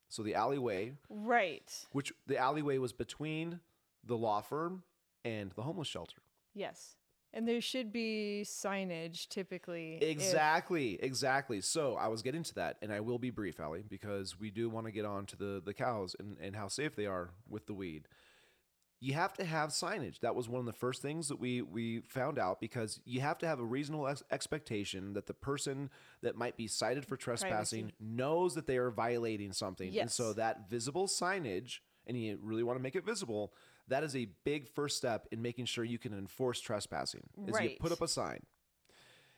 So the alleyway, Right. which the alleyway was between the law firm and the homeless shelter. Yes. And there should be signage typically. if- Exactly, exactly. So I was getting to that, and I will be brief, Allie, because we do want to get on to the, the cows and, and how safe they are with the weed. You have to have signage. That was one of the first things that we, we found out because you have to have a reasonable ex- expectation that the person that might be cited for trespassing knows that they are violating something. And so that visible signage, and you really want to make it visible, that is a big first step in making sure you can enforce trespassing. Is you put up a sign.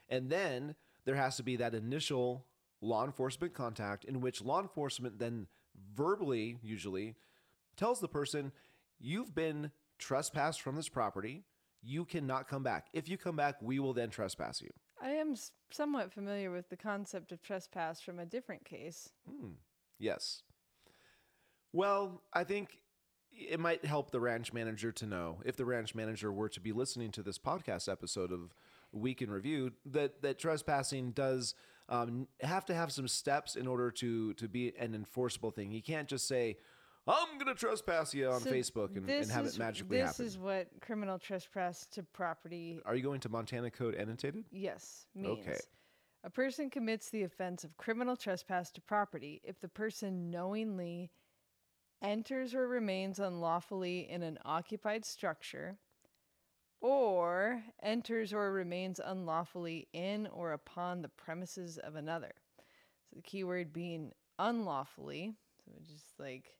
And then there has to be that initial law enforcement contact in which law enforcement then verbally, usually, tells the person, You've been trespassed from this property. You cannot come back. If you come back, we will then trespass you. I am somewhat familiar with the concept of trespass from a different case. Hmm. Yes. Well, I think it might help the ranch manager to know if the ranch manager were to be listening to this podcast episode of Week in Review that that trespassing does um, have to have some steps in order to to be an enforceable thing. You can't just say, "I'm going to trespass you" on So Facebook and, and have is- it magically This happen. is what criminal trespass to property, Are you going to Montana Code annotated? yes, means. Okay. A person commits the offense of criminal trespass to property if the person knowingly enters or remains unlawfully in an occupied structure or enters or remains unlawfully in or upon the premises of another. So the key word being unlawfully. So just like,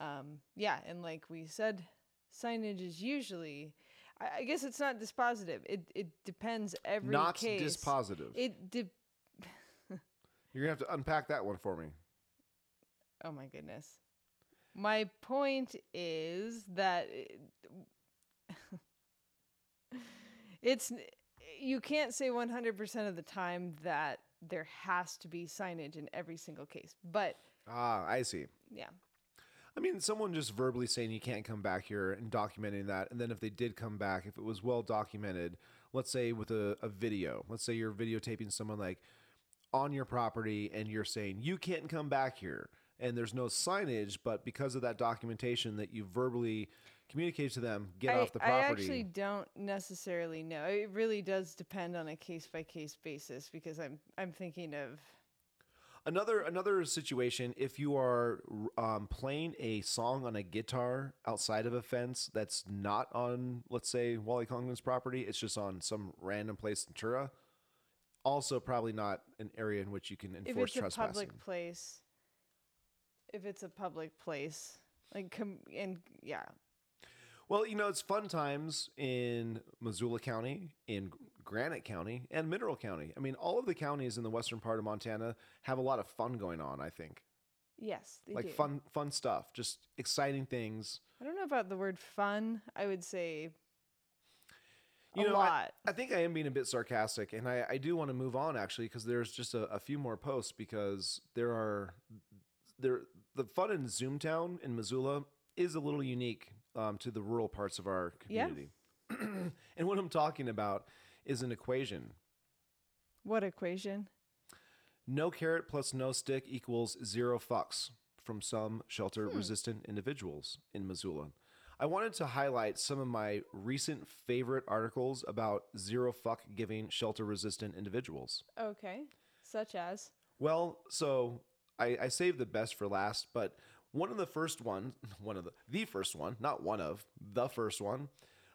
um, yeah, and like we said, signage is usually. I I guess it's not dispositive. It it depends every Not case. dispositive. It de- [laughs] You're going to have to unpack that one for me. Oh my goodness. My point is that it- [laughs] it's you can't say 100% of the time that there has to be signage in every single case. But Ah, I see. yeah. I mean, someone just verbally saying you can't come back here and documenting that. And then if they did come back, if it was well documented, let's say with a, a video, let's say you're videotaping someone like on your property and you're saying you can't come back here and there's no signage, but because of that documentation that you verbally communicate to them, get I, off the property. I actually don't necessarily know. It really does depend on a case by case basis because I'm I'm thinking of Another another situation if you are um, playing a song on a guitar outside of a fence that's not on let's say Wally Congdon's property, it's just on some random place in Tura. Also, probably not an area in which you can if enforce it's a trespassing. public place. If it's a public place, like com- and yeah, Well, you know, it's fun times in Missoula County, in Granite County, and Mineral County. I mean, all of the counties in the western part of Montana have a lot of fun going on, I think. Yes, they like do. fun fun stuff, just exciting things. I don't know about the word fun. I would say You a know, I- I think I am being a bit sarcastic, and I, I do want to move on actually because there's just a, a few more posts because there are there the fun in Zoomtown in Missoula is a little unique um, to the rural parts of our Yeah. community. [clears throat] and what I'm talking about is an equation. what equation? No carrot plus no stick equals zero fucks from some shelter resistant individuals in Missoula. I wanted to highlight some of my recent favorite articles about zero fuck giving shelter resistant individuals. Okay, such as Well, so I, I saved the best for last, but one of the first one, [laughs] one of the the first one, not one of the first one.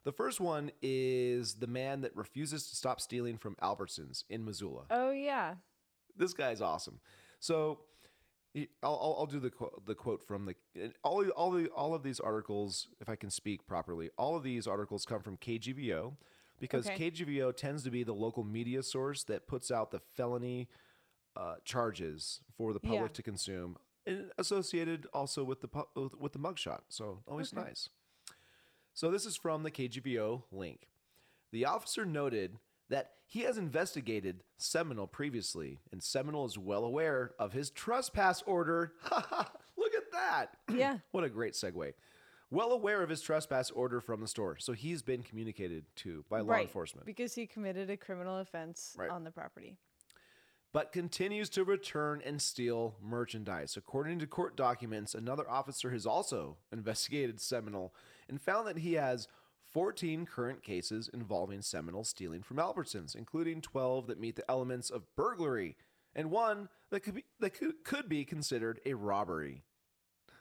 The first one is the man that refuses to stop stealing from Albertsons in Missoula. oh yeah, this guy's awesome. So I'll, I'll, I'll do the quote, the quote from the all all the all of these articles, if I can speak properly. All of these articles come from KGVO because Okay. KGVO tends to be the local media source that puts out the felony uh, charges for the public Yeah. to consume, and associated also with the pu- with- the mugshot. So always Okay. nice. So this is from the KGVO link. The officer noted that he has investigated Seminole previously, and Seminole is well aware of his trespass order. [laughs] Look at that. [clears throat] yeah. what a great segue. Well aware of his trespass order from the store. So he's been communicated to by law right, enforcement, because he committed a criminal offense Right. on the property. But continues to return and steal merchandise. According to court documents, another officer has also [laughs] investigated Seminole and found that he has 14 current cases involving Seminole stealing from Albertsons, including 12 that meet the elements of burglary and one that could be that could, could be considered a robbery.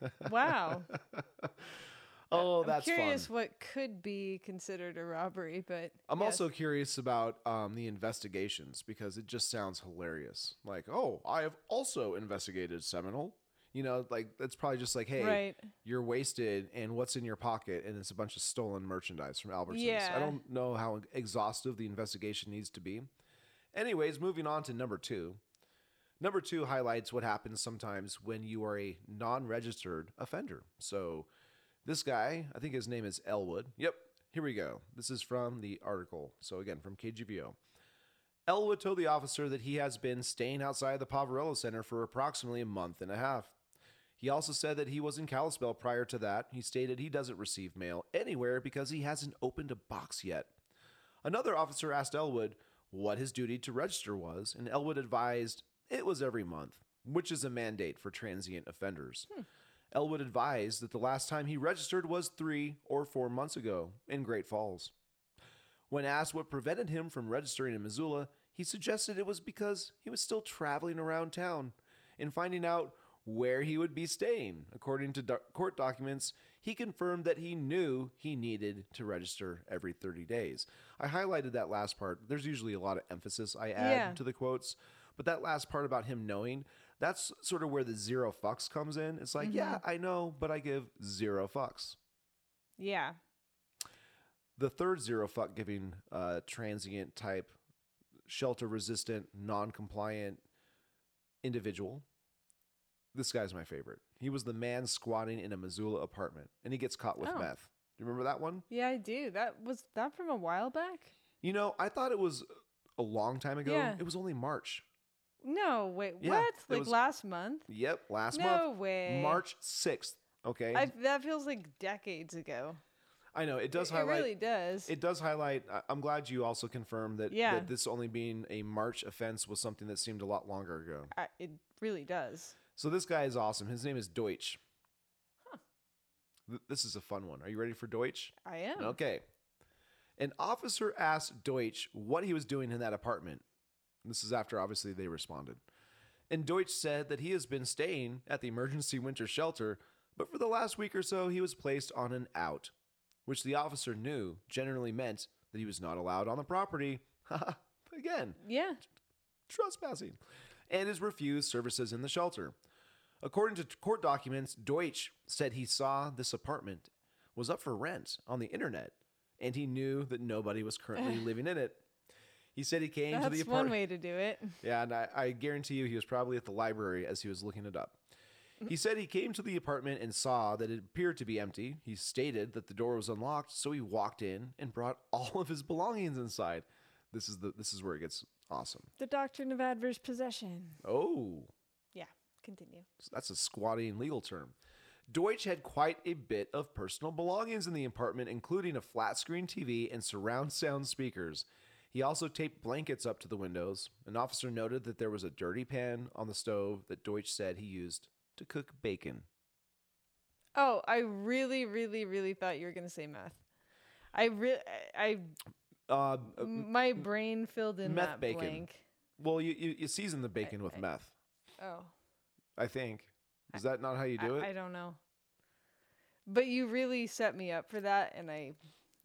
[laughs] Wow. [laughs] Oh, I'm that's curious fun. what could be considered a robbery, but I'm yes. also curious about um, the investigations because it just sounds hilarious. Like, oh, I have also investigated Seminole. You know, like that's probably just like, hey, right. you're wasted, and what's in your pocket, and it's a bunch of stolen merchandise from Albertsons. I don't know how exhaustive the investigation needs to be. Anyways, moving on to number two. Number two highlights what happens sometimes when you are a non-registered offender. So, this guy, I think his name is Elwood. Yep, here we go. This is from the article. So again, from KGVO. Elwood told the officer that he has been staying outside the Poverello Center for approximately a month and a half. He also said that he was in Kalispell prior to that. He stated he doesn't receive mail anywhere because he hasn't opened a box yet. Another officer asked Elwood what his duty to register was, and Elwood advised it was every month, which is a mandate for transient offenders. Hmm. Elwood advised that the last time he registered was three or four months ago in Great Falls. When asked what prevented him from registering in Missoula, he suggested it was because he was still traveling around town and finding out where he would be staying. According to do- court documents, he confirmed that he knew he needed to register every 30 days. I highlighted that last part. There's usually a lot of emphasis I add Yeah. to the quotes, but that last part about him knowing, that's sort of where the zero fucks comes in. It's like, yeah, I know, but I give zero fucks. Yeah. The third zero fuck giving uh, transient type, shelter resistant, non compliant individual. This guy's my favorite. He was the man squatting in a Missoula apartment and he gets caught with Oh. meth. Do you remember that one? Yeah, I do. That was that from a while back? You know, I thought it was a long time ago. Yeah. It was only March. No, wait, Yeah, what? it Like was- last month? Yep, last month. no month. way. March 6th. Okay. I, that feels like decades ago. I know. It does it, highlight. It really does. It does highlight. I- I'm glad you also confirmed that, Yeah. that this only being a March offense was something that seemed a lot longer ago. I, it really does. So this guy is awesome. His name is Deutsch. Th- This is a fun one. Are you ready for Deutsch? I am. Okay. An officer asked Deutsch what he was doing in that apartment. This is after obviously they responded. And Deutsch said that he has been staying at the emergency winter shelter, but for the last week or so he was placed on an out, which the officer knew generally meant that he was not allowed on the property. [laughs] Again, Yeah. trespassing, and has refused services in the shelter. According to court documents, Deutsch said he saw this apartment was up for rent on the internet, and he knew that nobody was currently [sighs] living in it. He said he came to the That's apartment. one way to do it. Yeah, and I, I guarantee you he was probably at the library as he was looking it up. He said he came to the apartment and saw that it appeared to be empty. He stated that the door was unlocked, so he walked in and brought [laughs] all of his belongings inside. This is the this is where it gets awesome. The doctrine of adverse possession. Oh, Yeah, continue. that's a squatting legal term. Deutsch had quite a bit of personal belongings in the apartment, including a flat screen TV and surround sound speakers. He also taped blankets up to the windows. An officer noted that there was a dirty pan on the stove that Deutsch said he used to cook bacon. Oh, I really, really, really thought you were gonna say meth. I really, I, Uh, my brain filled in meth that bacon. blank. well, you, you, you season the bacon with I- meth, Oh, I think. Is that not how you do I, it? I don't know. But you really set me up for that, and I,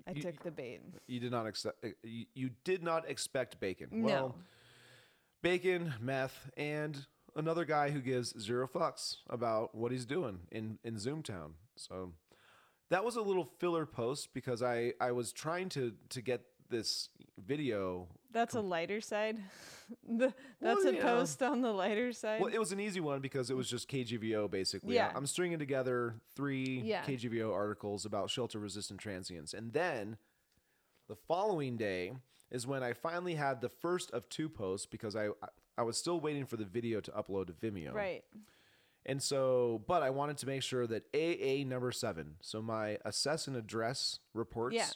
I You- took the bait. you did not accept. Uh, you, you did not expect bacon. No. Well, bacon, meth, and another guy who gives zero fucks about what he's doing in in Zoomtown. So that was a little filler post because I I was trying to to get this video. That's a lighter side. [laughs] the, that's Well, a know. post on the lighter side. Well, it was an easy one because it was just KGVO basically. Yeah. I'm stringing together three Yeah. KGVO articles about shelter resistant transients. And then the following day is when I finally had the first of two posts because I I was still waiting for the video to upload to Vimeo. right. And so, but I wanted to make sure that AA number seven, so my assess and address reports, Yeah.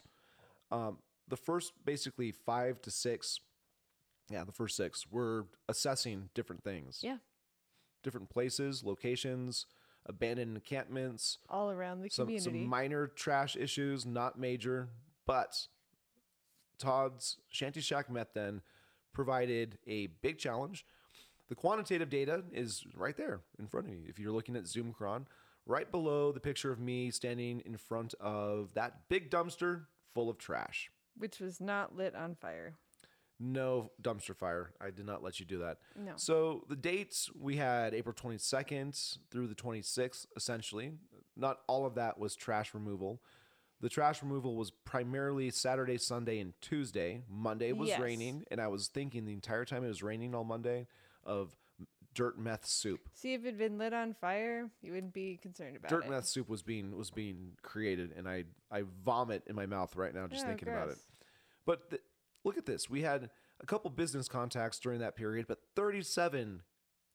um, the first basically five to six, yeah, the first six were assessing different things Yeah. different places, locations, abandoned encampments, All around the some, community. some minor trash issues, not major. But Todd's Shanty Shack Met then provided a big challenge. The quantitative data is right there in front of you. If you're looking at Zoom Chron, right below the picture of me standing in front of that big dumpster full of trash. Which was not lit on fire. No dumpster fire. I did not let you do that. No. So the dates we had April 22nd through the 26th, essentially. Not all of that was trash removal. The trash removal was primarily Saturday, Sunday, and Tuesday. Monday was Yes. raining, and I was thinking the entire time it was raining all Monday of dirt meth soup. See if it'd been lit on fire, you wouldn't be concerned about it. Dirt it. meth soup was being was being created, and I I vomit in my mouth right now just Oh, thinking about it. gross. But th- look at this. We had a couple business contacts during that period, but 37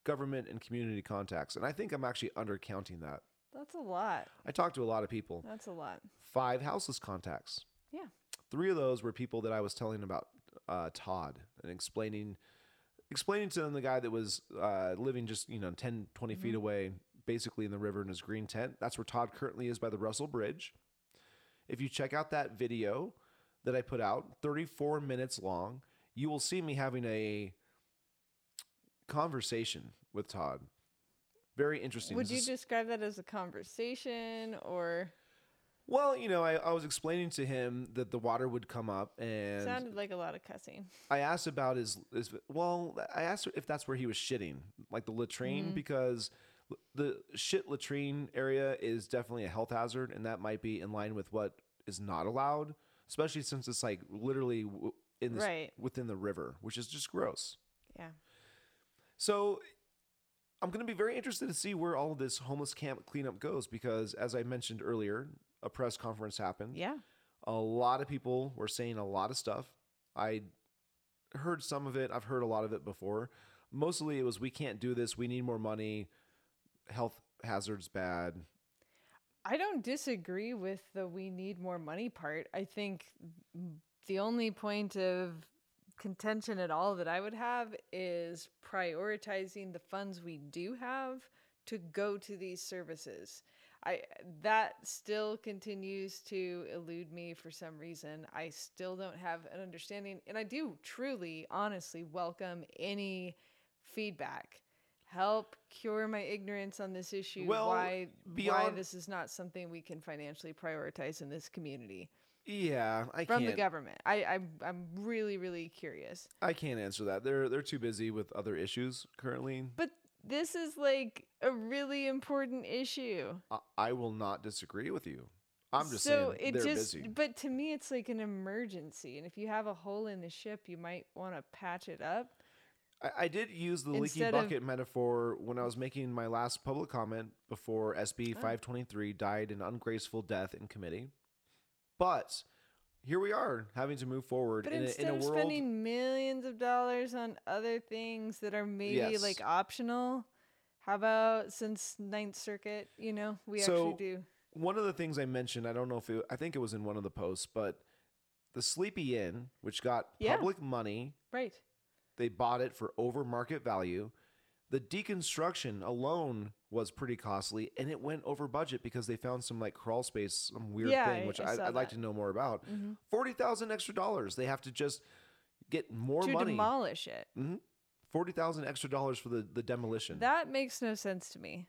government and community contacts. And I think I'm actually undercounting that. That's a lot. I talked to a lot of people. That's a lot. Five houseless contacts. Yeah. Three of those were people that I was telling about uh, Todd and explaining explaining to them the guy that was uh, living just, you know, 10, 20 feet away, basically in the river in his green tent. That's where Todd currently is by the Russell Bridge. If you check out that video that I put out, 34 minutes long, you will see me having a conversation with Todd. Very interesting. Would This you is- describe that as a conversation or well, you know, I, I was explaining to him that the water would come up, and sounded like a lot of cussing? I asked about his, his. Well, I asked if that's where he was shitting, like the latrine, mm-hmm. because l- the shit latrine area is definitely a health hazard, and that might be in line with what is not allowed, especially since it's like literally w- in this Right. within the river, which is just gross. Yeah. So I'm going to be very interested to see where all of this homeless camp cleanup goes because, as I mentioned earlier, a press conference happened. Yeah. A lot of people were saying a lot of stuff. I heard some of it. I've heard a lot of it before. Mostly it was, we can't do this. We need more money. Health hazards bad. I don't disagree with the we need more money part. I think the only point of contention at all that I would have is prioritizing the funds we do have to go to these services. I that still continues to elude me for some reason. I still don't have an understanding and I do truly honestly welcome any feedback. Help cure my ignorance on this issue. Well, why why this is not something we can financially prioritize in this community Yeah, I from can't. the government. I I'm I'm really really curious. I can't answer that. They're they're too busy with other issues currently. But this is like a really important issue. I, I will not disagree with you. I'm just so saying it they're just busy. but to me it's like an emergency and if you have a hole in the ship you might want to patch it up. I, I did use the leaky Instead of- bucket metaphor when I was making my last public comment before SB Oh. 523 died an ungraceful death in committee. But here we are having to move forward But in, a, in instead a of world. spending millions of dollars on other things that are maybe Yes. like optional, how about since Ninth Circuit, you know, we So- actually do. one of the things I mentioned, I don't know if it, I think it was in one of the posts, but the Sleepy Inn, which got Yeah. public money, Right. they bought it for over market value. The deconstruction alone was pretty costly, and it went over budget because they found some like crawl space, some weird Yeah, thing, which I I would like to know more about. hmm Forty thousand extra dollars. They have to just get more To money. To demolish it. Forty thousand extra dollars for the the demolition. That makes no sense to me.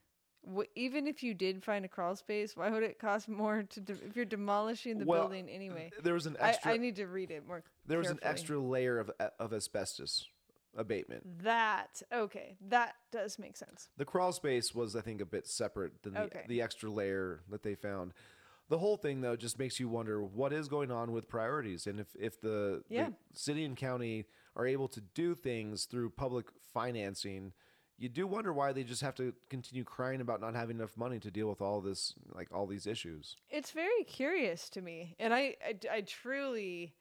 Even if you did find a crawl space, why would it cost more to de- if you're demolishing the Well, building anyway? there was an extra. I need to read it more. there was an extra layer of of asbestos abatement. That okay, that does make sense. The crawl space was, I think, a bit separate than the, Okay. the extra layer that they found. The whole thing, though, just makes you wonder what is going on with priorities, and if if the, Yeah. the city and county are able to do things through public financing, you do wonder why they just have to continue crying about not having enough money to deal with all this, like all these issues. It's very curious to me, and I, I, I truly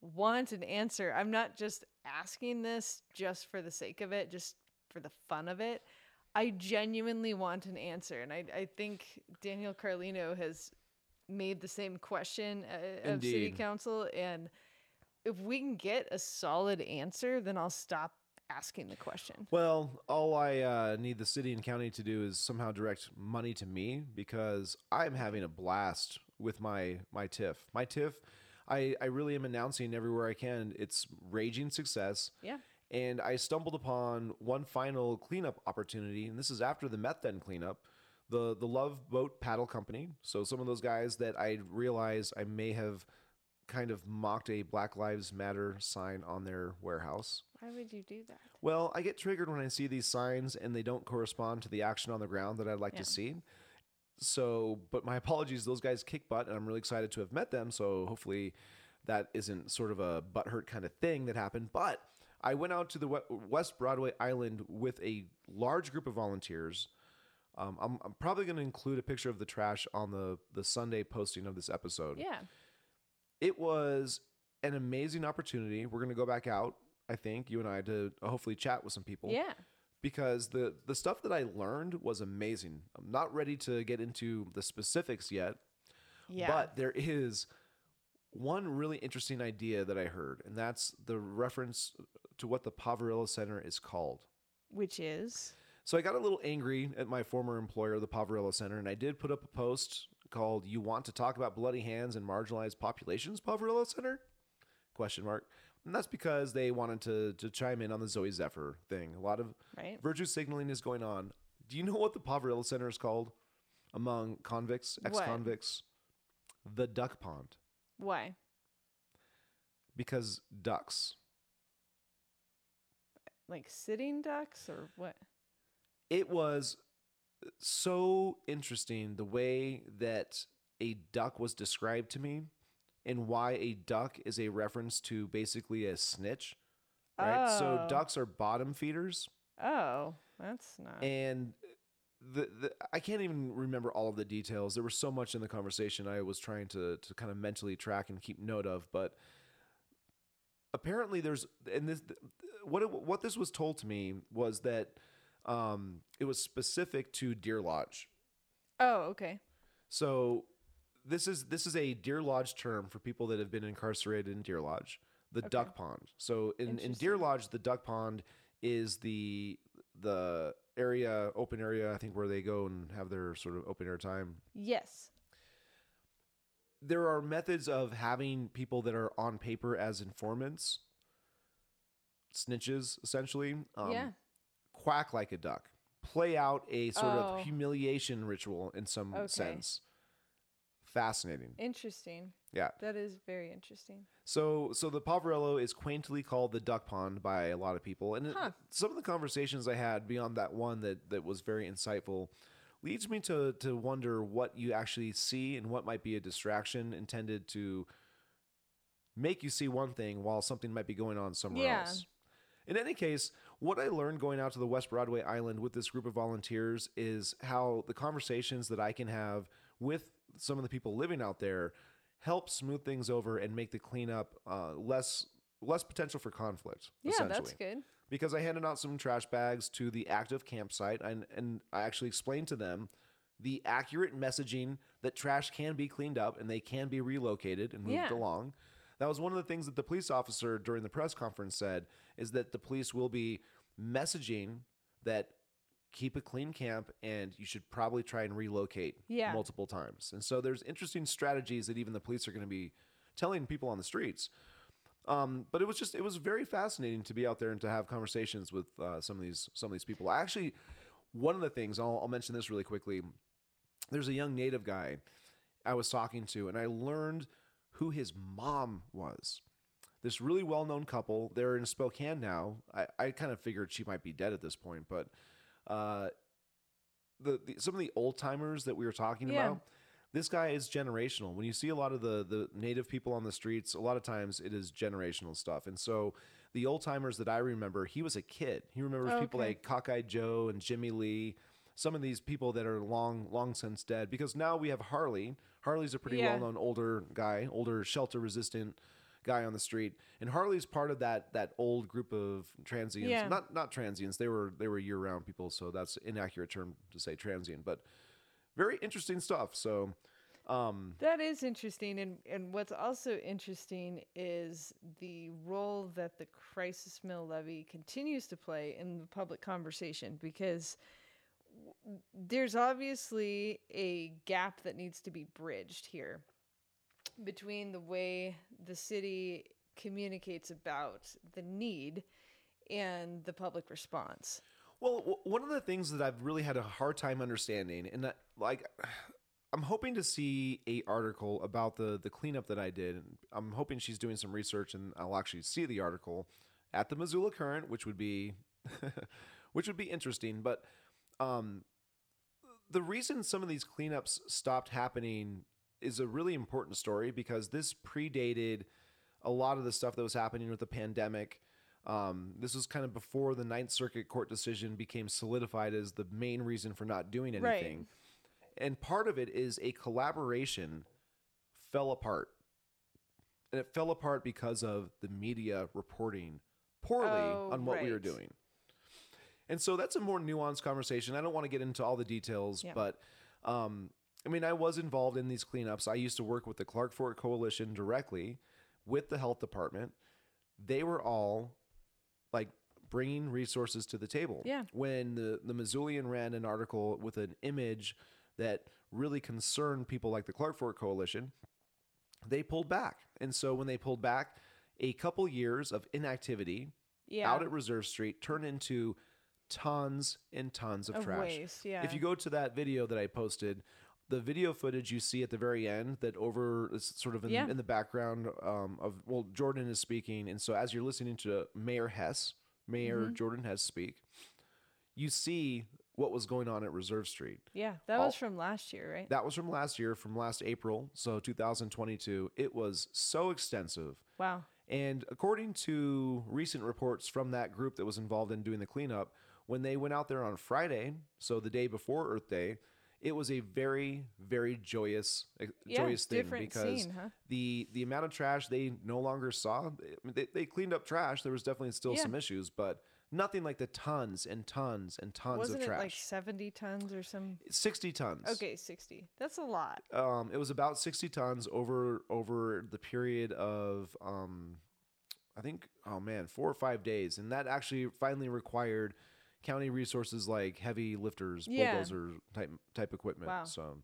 want an answer. I'm not just asking this just for the sake of it, just for the fun of it. I genuinely want an answer, and I, I think Daniel Carlino has made the same question uh, of city council, and if we can get a solid answer, then I'll stop asking the question. Well, all I uh, need the city and county to do is somehow direct money to me because I'm having a blast with my my TIF. My TIF, I I really am announcing everywhere I can. It's raging success. Yeah. And I stumbled upon one final cleanup opportunity, and this is after the methane cleanup. The the Love Boat Paddle Company. So some of those guys that I realized I may have kind of mocked a Black Lives Matter sign on their warehouse. Why would you do that? Well, I get triggered when I see these signs and they don't correspond to the action on the ground that I'd like Yeah. to see. So, but my apologies, those guys kick butt, and I'm really excited to have met them. So, hopefully, that isn't sort of a butthurt kind of thing that happened. But I went out to the West Broadway Island with a large group of volunteers. Um, I'm, I'm probably going to include a picture of the trash on the the Sunday posting of this episode Yeah. it was an amazing opportunity. We're going to go back out, I think, you and I, to hopefully chat with some people. Yeah. Because the, the stuff that I learned was amazing. I'm not ready to get into the specifics yet, Yeah. but there is one really interesting idea that I heard, and that's the reference to what the Poverello Center is called. Which is So I got a little angry at my former employer, the Poverello Center, and I did put up a post called "You want to talk about bloody hands and marginalized populations, Poverello Center?" Question mark. And that's because they wanted to to chime in on the Zooey Zephyr thing. A lot of right. virtue signaling is going on. Do you know what the Poverello Center is called among convicts, ex-convicts? The Duck Pond, Why? because ducks. Like sitting ducks or what? it was so interesting the way that a duck was described to me and why a duck is a reference to basically a snitch right so Oh. ducks are bottom feeders Oh, that's not. and the, the I can't even remember all of the details. There was so much in the conversation I was trying to to kind of mentally track and keep note of, but apparently there's and this what it, what this was told to me was that um, it was specific to Deer Lodge. oh, okay. So this is this is a Deer Lodge term for people that have been incarcerated in Deer Lodge, the Okay. duck pond. So in, in Deer Lodge, the duck pond is the the area, open area, I think where they go and have their sort of open air time. Yes. There are methods of having people that are on paper as informants, snitches essentially. Um, yeah. quack like a duck, play out a sort Oh. of humiliation ritual in some Okay. sense. Fascinating. Interesting. Yeah. That is very interesting. So, so the Poverello is quaintly called the duck pond by a lot of people, and it- Huh. some of the conversations I had beyond that one that that was very insightful leads me to to wonder what you actually see and what might be a distraction intended to make you see one thing while something might be going on somewhere Yeah. else. In any case, what I learned going out to the West Broadway Island with this group of volunteers is how the conversations that I can have with some of the people living out there help smooth things over and make the cleanup uh, less less potential for conflict. Yeah, that's good. because I handed out some trash bags to the active campsite and, and I actually explained to them the accurate messaging that trash can be cleaned up and they can be relocated and moved Yeah. along. That was one of the things that the police officer during the press conference said is that the police will be messaging that keep a clean camp and you should probably try and relocate Yeah. multiple times. And so there's interesting strategies that even the police are going to be telling people on the streets. Um, but it was just it was very fascinating to be out there and to have conversations with uh, some of these some of these people. Actually one of the things I'll, I'll mention this really quickly. There's a young native guy I was talking to, and I learned who his mom was. This really well known couple. They're in Spokane now. I, I kind of figured she might be dead at this point, but uh, the, the some of the old timers that we were talking Yeah. about. This guy is generational. When you see a lot of the the native people on the streets, a lot of times it is generational stuff. And so the old timers that I remember, he was a kid. He remembers Oh, people like Cockeyed Joe and Jimmy Lee. Some of these people that are long long since dead because now we have Harley. Harley's a pretty Yeah. well known older guy, older shelter resistant guy on the street, and Harley's part of that that old group of transients. Yeah. Not not transients. They were they were year round people, so that's inaccurate term to say transient, but very interesting stuff. So, um, That is interesting, and and what's also interesting is the role that the crisis mill levy continues to play in the public conversation because w- there's obviously a gap that needs to be bridged here between the way the city communicates about the need and the public response. Well, w- one of the things that I've really had a hard time understanding, and that, like, I'm hoping to see a article about the the cleanup that I did. I'm hoping she's doing some research, and I'll actually see the article at the Missoula Current, which would be, [laughs] which would be interesting. But um, the reason some of these cleanups stopped happening is a really important story because this predated a lot of the stuff that was happening with the pandemic. Um, this was kind of before the Ninth Circuit Court decision became solidified as the main reason for not doing Right. anything. And part of it is a collaboration fell apart. And it fell apart because of the media reporting poorly Oh, on what we were doing. And so that's a more nuanced conversation. I don't want to get into all the details, Yeah. but um, I mean, I was involved in these cleanups. I used to work with the Clark Fork Coalition directly with the health department. They were all like bringing resources to the table. Yeah. When the the Missoulian ran an article with an image that really concerned people like the Clark Fork Coalition, they pulled back. And so when they pulled back, a couple years of inactivity Yeah. out at Reserve Street turned into tons and tons of, Of trash. waste, yeah. If you go to that video that I posted, the video footage you see at the very end that over is sort of in, Yeah. in the background um, of well Jordan is speaking and so as you're listening to Mayor Hess Mayor Mm-hmm. Jordan Hess speak you see what was going on at Reserve Street yeah, that all- was from last year, right? that was from last year from last April so 2022 it was so extensive wow. and according to recent reports from that group that was involved in doing the cleanup, when they went out there on Friday, so the day before Earth Day, it was a very, very joyous, eh, Yeah, joyous thing because scene, huh? the the amount of trash they no longer saw. They, they cleaned up trash. There was definitely still Yeah. some issues, but nothing like the tons and tons and tons Wasn't of it trash. like 70 tons or some? Sixty tons. Okay, 60. That's a lot. Um, it was about 60 tons over over the period of um, I think oh man, four or five days, and that actually finally required county resources like heavy lifters, Yeah. bulldozer type type equipment. Wow. So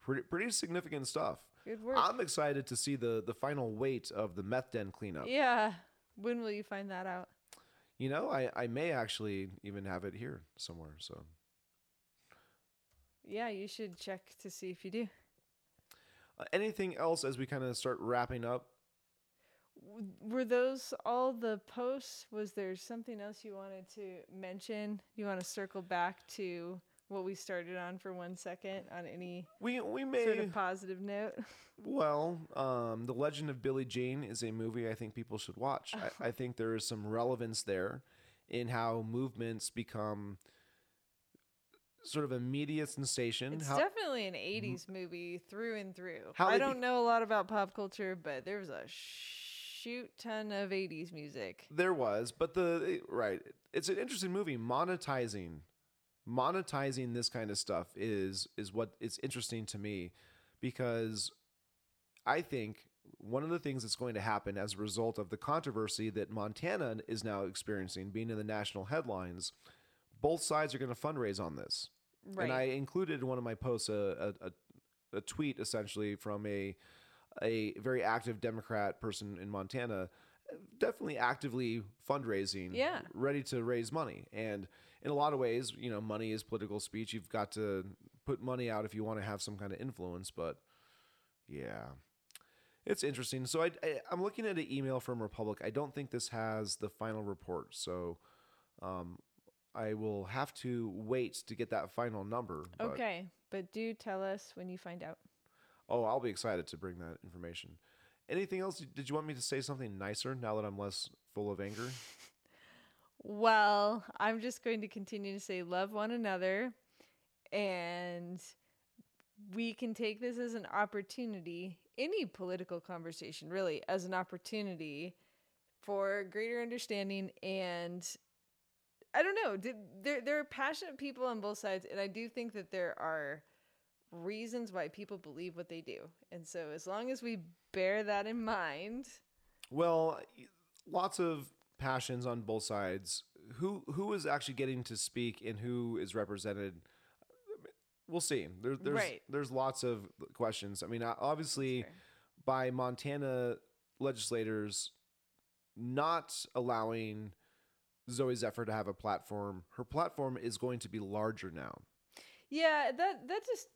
pretty pretty significant stuff. Good work. I'm excited to see the the final weight of the meth den cleanup. yeah. When will you find that out? You know, I I may actually even have it here somewhere. So Yeah, you should check to see if you do. uh, anything else as we kind of start wrapping up? W- Were those all the posts? Was there something else you wanted to mention? You want to circle back to what we started on for one second on any We we may sort of positive note? [laughs] Well, um, The Legend of Billie Jean is a movie I think people should watch. I, [laughs] I think there is some relevance there in how movements become sort of a media sensation. It's how, definitely an 80s movie through and through. I don't be- know a lot about pop culture, but there was a shoot ton of 80s music. There was, but the right. It's an interesting movie. Monetizing, monetizing this kind of stuff is is what is interesting to me, because I think one of the things that's going to happen as a result of the controversy that Montana is now experiencing, being in the national headlines, both sides are going to fundraise on this. Right. And I included in one of my posts a, a, a, a tweet essentially from a a very active Democrat person in Montana, definitely actively fundraising, Yeah. ready to raise money. And in a lot of ways, you know, money is political speech. You've got to put money out if you want to have some kind of influence. But yeah, it's interesting. So I, I I'm looking at an email from Republic. I don't think this has the final report. So um, I will have to wait to get that final number. but- okay, but do tell us when you find out. Oh, I'll be excited to bring that information. Anything else? Did you want me to say something nicer now that I'm less full of anger? Well, I'm just going to continue to say love one another and we can take this as an opportunity, any political conversation really, as an opportunity for greater understanding and I don't know, there there are passionate people on both sides and I do think that there are reasons why people believe what they do. And so as long as we bear that in mind, Well, lots of passions on both sides. Who who is actually getting to speak and who is represented? We'll see. There, there's Right. there's lots of questions. I mean, obviously, by Montana legislators not allowing Zooey Zephyr to have a platform, her platform is going to be larger now. Yeah, that that just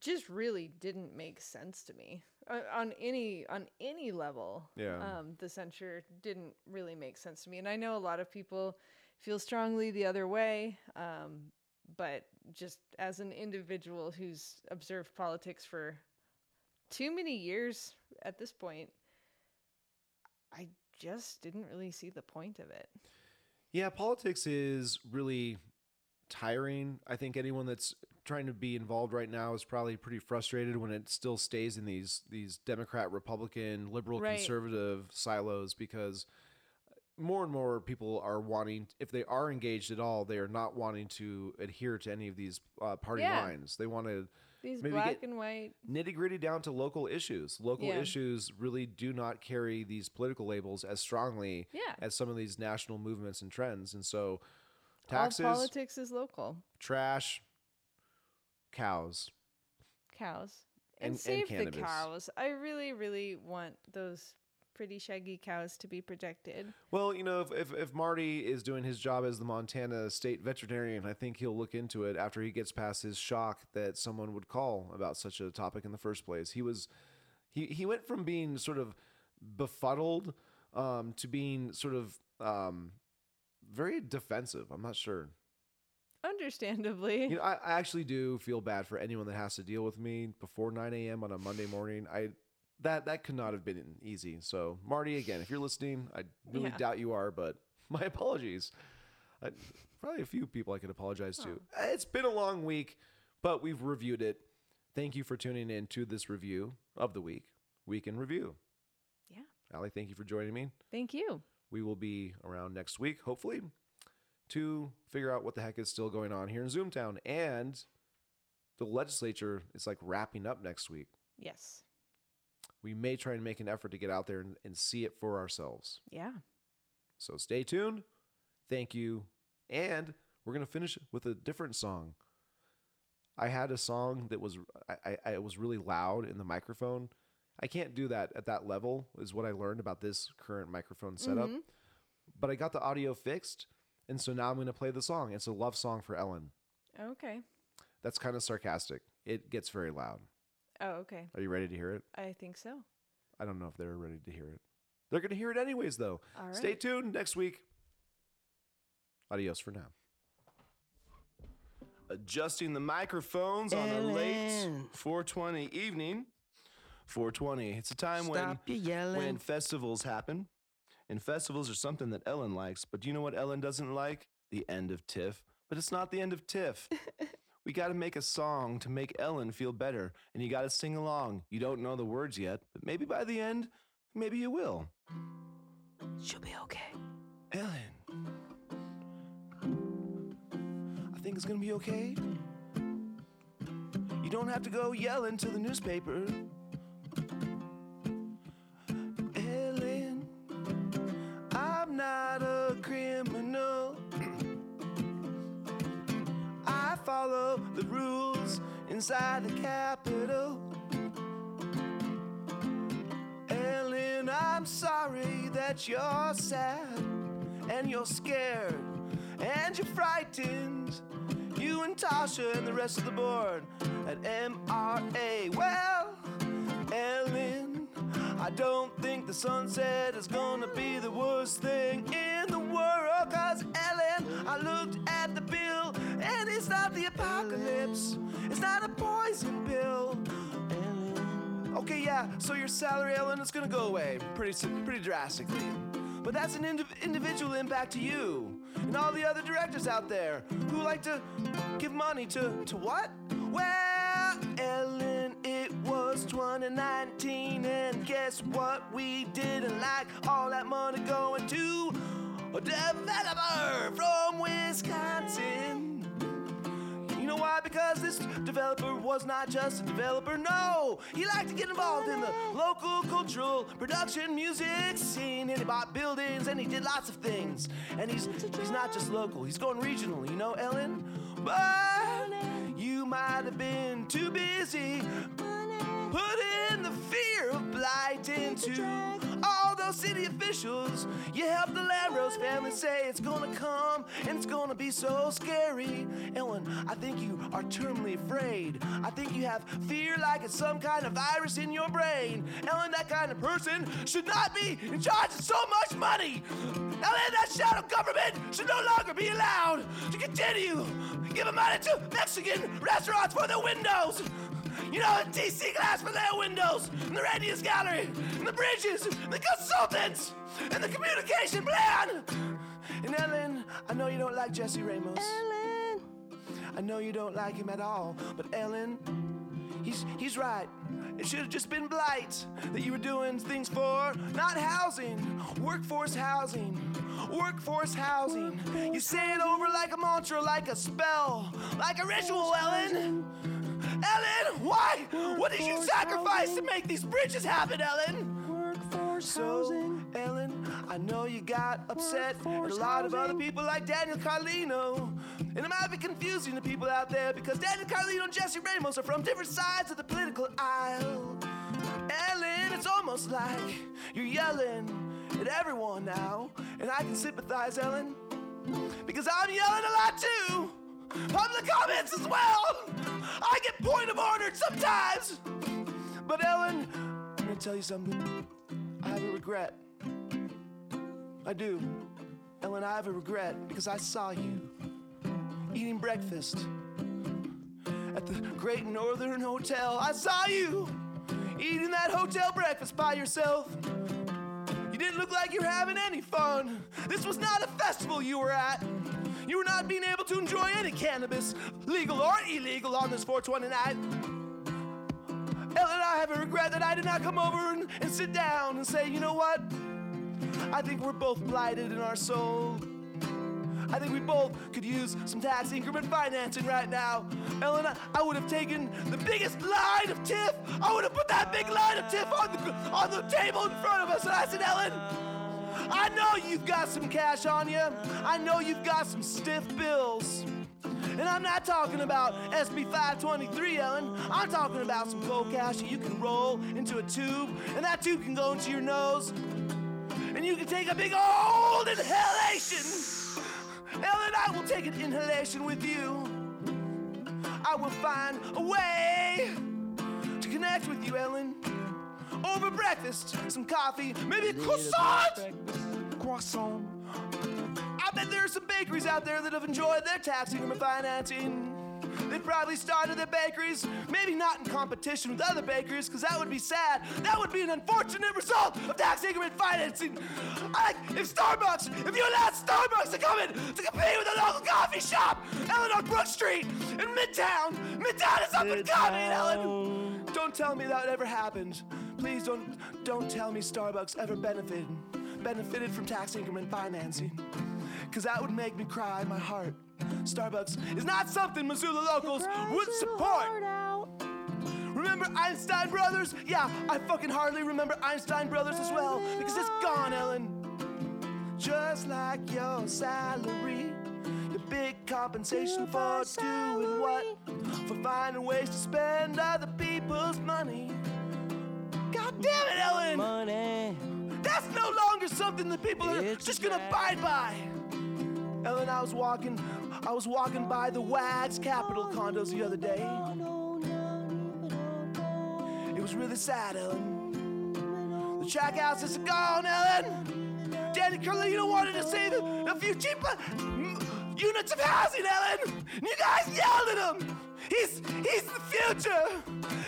just really didn't make sense to me on, on any on any level. Yeah. Um, the censure didn't really make sense to me, and I know a lot of people feel strongly the other way. Um, but just as an individual who's observed politics for too many years at this point, I just didn't really see the point of it. Yeah, politics is really tiring. I think anyone that's trying to be involved right now is probably pretty frustrated when it still stays in these these Democrat, Republican, liberal, Right. conservative silos because more and more people are wanting if they are engaged at all, they are not wanting to adhere to any of these uh, party Yeah. lines. They want to These Maybe black get- and white. nitty gritty down to local issues. Local Yeah. issues really do not carry these political labels as strongly Yeah. as some of these national movements and trends. And so, taxes, All politics is local. trash, cows. cows And- and, and save the cows. I really, really want those pretty shaggy cows to be protected. Well, you know, if, if, if Marty is doing his job as the Montana state veterinarian, I think he'll look into it after he gets past his shock that someone would call about such a topic in the first place. He was, he, he went from being sort of befuddled um, to being sort of um, very defensive. I'm not sure. Understandably. You know, I, I actually do feel bad for anyone that has to deal with me before 9 a.m. on a Monday morning. I that that could not have been easy. So Marty, again, if you're listening, I really Yeah. doubt you are, but [laughs] my apologies. I, probably a few people I could apologize to. Oh. It's been a long week, but we've reviewed it. Thank you for tuning in to this review of the week, week in review. Yeah. Allie, thank you for joining me. Thank you. We will be around next week, hopefully, to figure out what the heck is still going on here in Zoomtown. And the legislature is like wrapping up next week. Yes. We may try and make an effort to get out there and, and see it for ourselves. Yeah. So stay tuned. Thank you. And we're going to finish with a different song. I had a song that was I, I, I was really loud in the microphone. I can't do that at that level, is what I learned about this current microphone setup. Mhm. But I got the audio fixed, and so now I'm going to play the song. It's a love song for Ellen. Okay. That's kind of sarcastic. It gets very loud. Oh, okay. Are you ready to hear it? I think so. I don't know if they're ready to hear it. They're going to hear it anyways, though. All right. Stay tuned next week. Adios for now. Adjusting the microphones on a late 420 evening. 420. It's a time when Stop yelling. when festivals happen And festivals are something that Ellen likes. But do you know what Ellen doesn't like? The end of TIF. But it's not the end of TIF. [laughs] we got to make a song to make Ellen feel better. And you got to sing along. You don't know the words yet, but maybe by the end, maybe you will. She'll be okay. Ellen. I think it's gonna be okay. You don't have to go yelling to the newspaper. Inside the Capitol. Ellen, I'm sorry that you're sad and you're scared and you're frightened. You and Tasha and the rest of the board at MRA. Well, Ellen, I don't think the sunset is gonna be the worst thing in the world. Cause Ellen, I looked Okay, yeah, so your salary, Ellen, is gonna go away pretty, pretty drastically. But that's an indiv- individual impact to you and all the other directors out there who like to give money to, to what? Well, Ellen, it was 2019, and guess what? We didn't like all that money going to a developer from Wisconsin. You know why? Because this developer was not just a developer, no! He liked to get involved in the local cultural production music scene. And he bought buildings and he did lots of things. And he's he's not just local, he's going regional, you know, Ellen? But you might have been too busy putting the fear of blight into all those city officials. You helped the Lambros family say it's gonna come and it's gonna be so scary. Ellen, I think you are terminally afraid. I think you have fear like it's some kind of virus in your brain. Ellen, that kind of person should not be in charge of so much money. Ellen, that shadow government should no longer be allowed to continue giving money to Mexican restaurants for their windows. You know, the TC glass for their windows, and the Radius Gallery, and the bridges, and the consultants, and the communication plan. And Ellen, I know you don't like Jesse Ramos. Ellen. I know you don't like him at all, but Ellen, he's he's right. It should have just been blight that you were doing things for, not housing, workforce housing, workforce housing. You say it over like a mantra, like a spell, like a ritual, Ellen. Ellen, why? What did you Workforce sacrifice to make these bridges happen, Ellen? Workforce So, housing. Ellen, I know you got upset at a Workforce lot of other people like Daniel Carlino. And it might be confusing to people out there because Daniel Carlino and Jesse Ramos are from different sides of the political aisle. Ellen, it's almost like you're yelling at everyone now. And I can sympathize, Ellen, because I'm yelling a lot too. Public comments as well. I get point of ordered sometimes. But Ellen, I'm gonna tell you something. I have a regret. I do. Ellen, I have a regret because I saw you eating breakfast at the Great Northern Hotel. I saw you eating that hotel breakfast by yourself. You didn't look like you were having any fun. This was not a festival you were at. You were not being able to enjoy any cannabis, legal or illegal, on this 420 night. Ellen, I have a regret that I did not come over and, and sit down and say, you know what? I think we're both blighted in our soul. I think we both could use some tax increment financing right now. Ellen, I, I would have taken the biggest line of TIF. I would have put that big line of TIF on the on the table in front of us, and I said, Ellen, I know you've got some cash on you. I know you've got some stiff bills. And I'm not talking about SB 523, Ellen. I'm talking about some cold cash that you can roll into a tube, and that tube can go into your nose, and you can take a big old inhalation. Ellen, I will take an inhalation with you. I will find a way to connect with you, Ellen. Over breakfast, some coffee, maybe a croissant. Croissant. I bet there are some bakeries out there that have enjoyed their tax increment financing. They probably started their bakeries, maybe not in competition with other bakeries, because that would be sad. That would be an unfortunate result of tax increment financing. Like if Starbucks, if you allowed Starbucks to come in to compete with a local coffee shop, Ellen on Brook Street in Midtown. Midtown is up and coming, Ellen. Don't tell me that ever happened. Please don't don't tell me Starbucks ever benefited benefited from tax increment financing. Cause that would make me cry my heart. Starbucks is not something Missoula locals would support. Remember Einstein Brothers? Yeah, I fucking hardly remember Einstein Brothers as well because it's gone, Ellen. Just like your salary, the big compensation for doing what? For finding ways to spend other people's money. God damn it, Ellen! Money. That's no longer something that people are It's just gonna abide by. Ellen, I was walking, I was walking by the Wags Capital condos the other day. It was really sad, Ellen. The track houses are gone, Ellen. Danny Carlino wanted to save a few cheap uh, units of housing, Ellen. And you guys yelled at him. He's he's the future.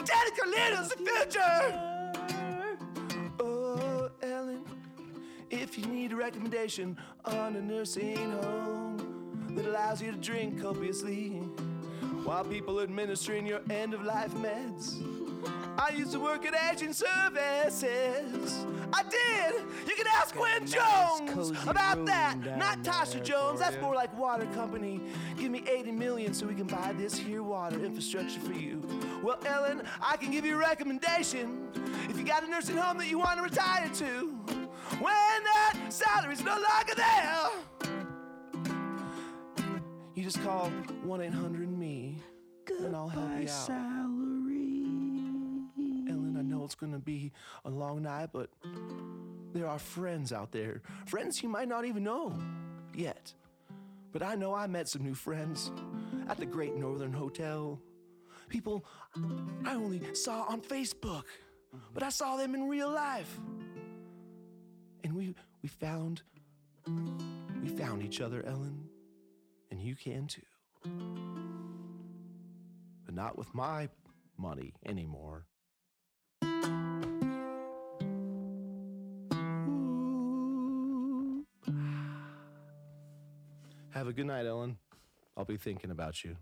Danny Carlino's the future. If you need a recommendation on a nursing home that allows you to drink copiously while people are administering your end of life meds. I used to work at Aging Services. I did. You can ask Gwen Jones about that. Not Tasha Jones. That's ya. more like water company. Give me 80 million so we can buy this here water infrastructure for you. Well, Ellen, I can give you a recommendation. If you got a nursing home that you want to retire to, when that salary's no longer there, you just call 1 800 me and I'll help you out. salary. Ellen, I know it's gonna be a long night, but there are friends out there. Friends you might not even know yet. But I know I met some new friends at the Great Northern Hotel. People I only saw on Facebook, but I saw them in real life. And we we found we found each other, Ellen. And you can too. But not with my money anymore. Have a good night, Ellen. I'll be thinking about you.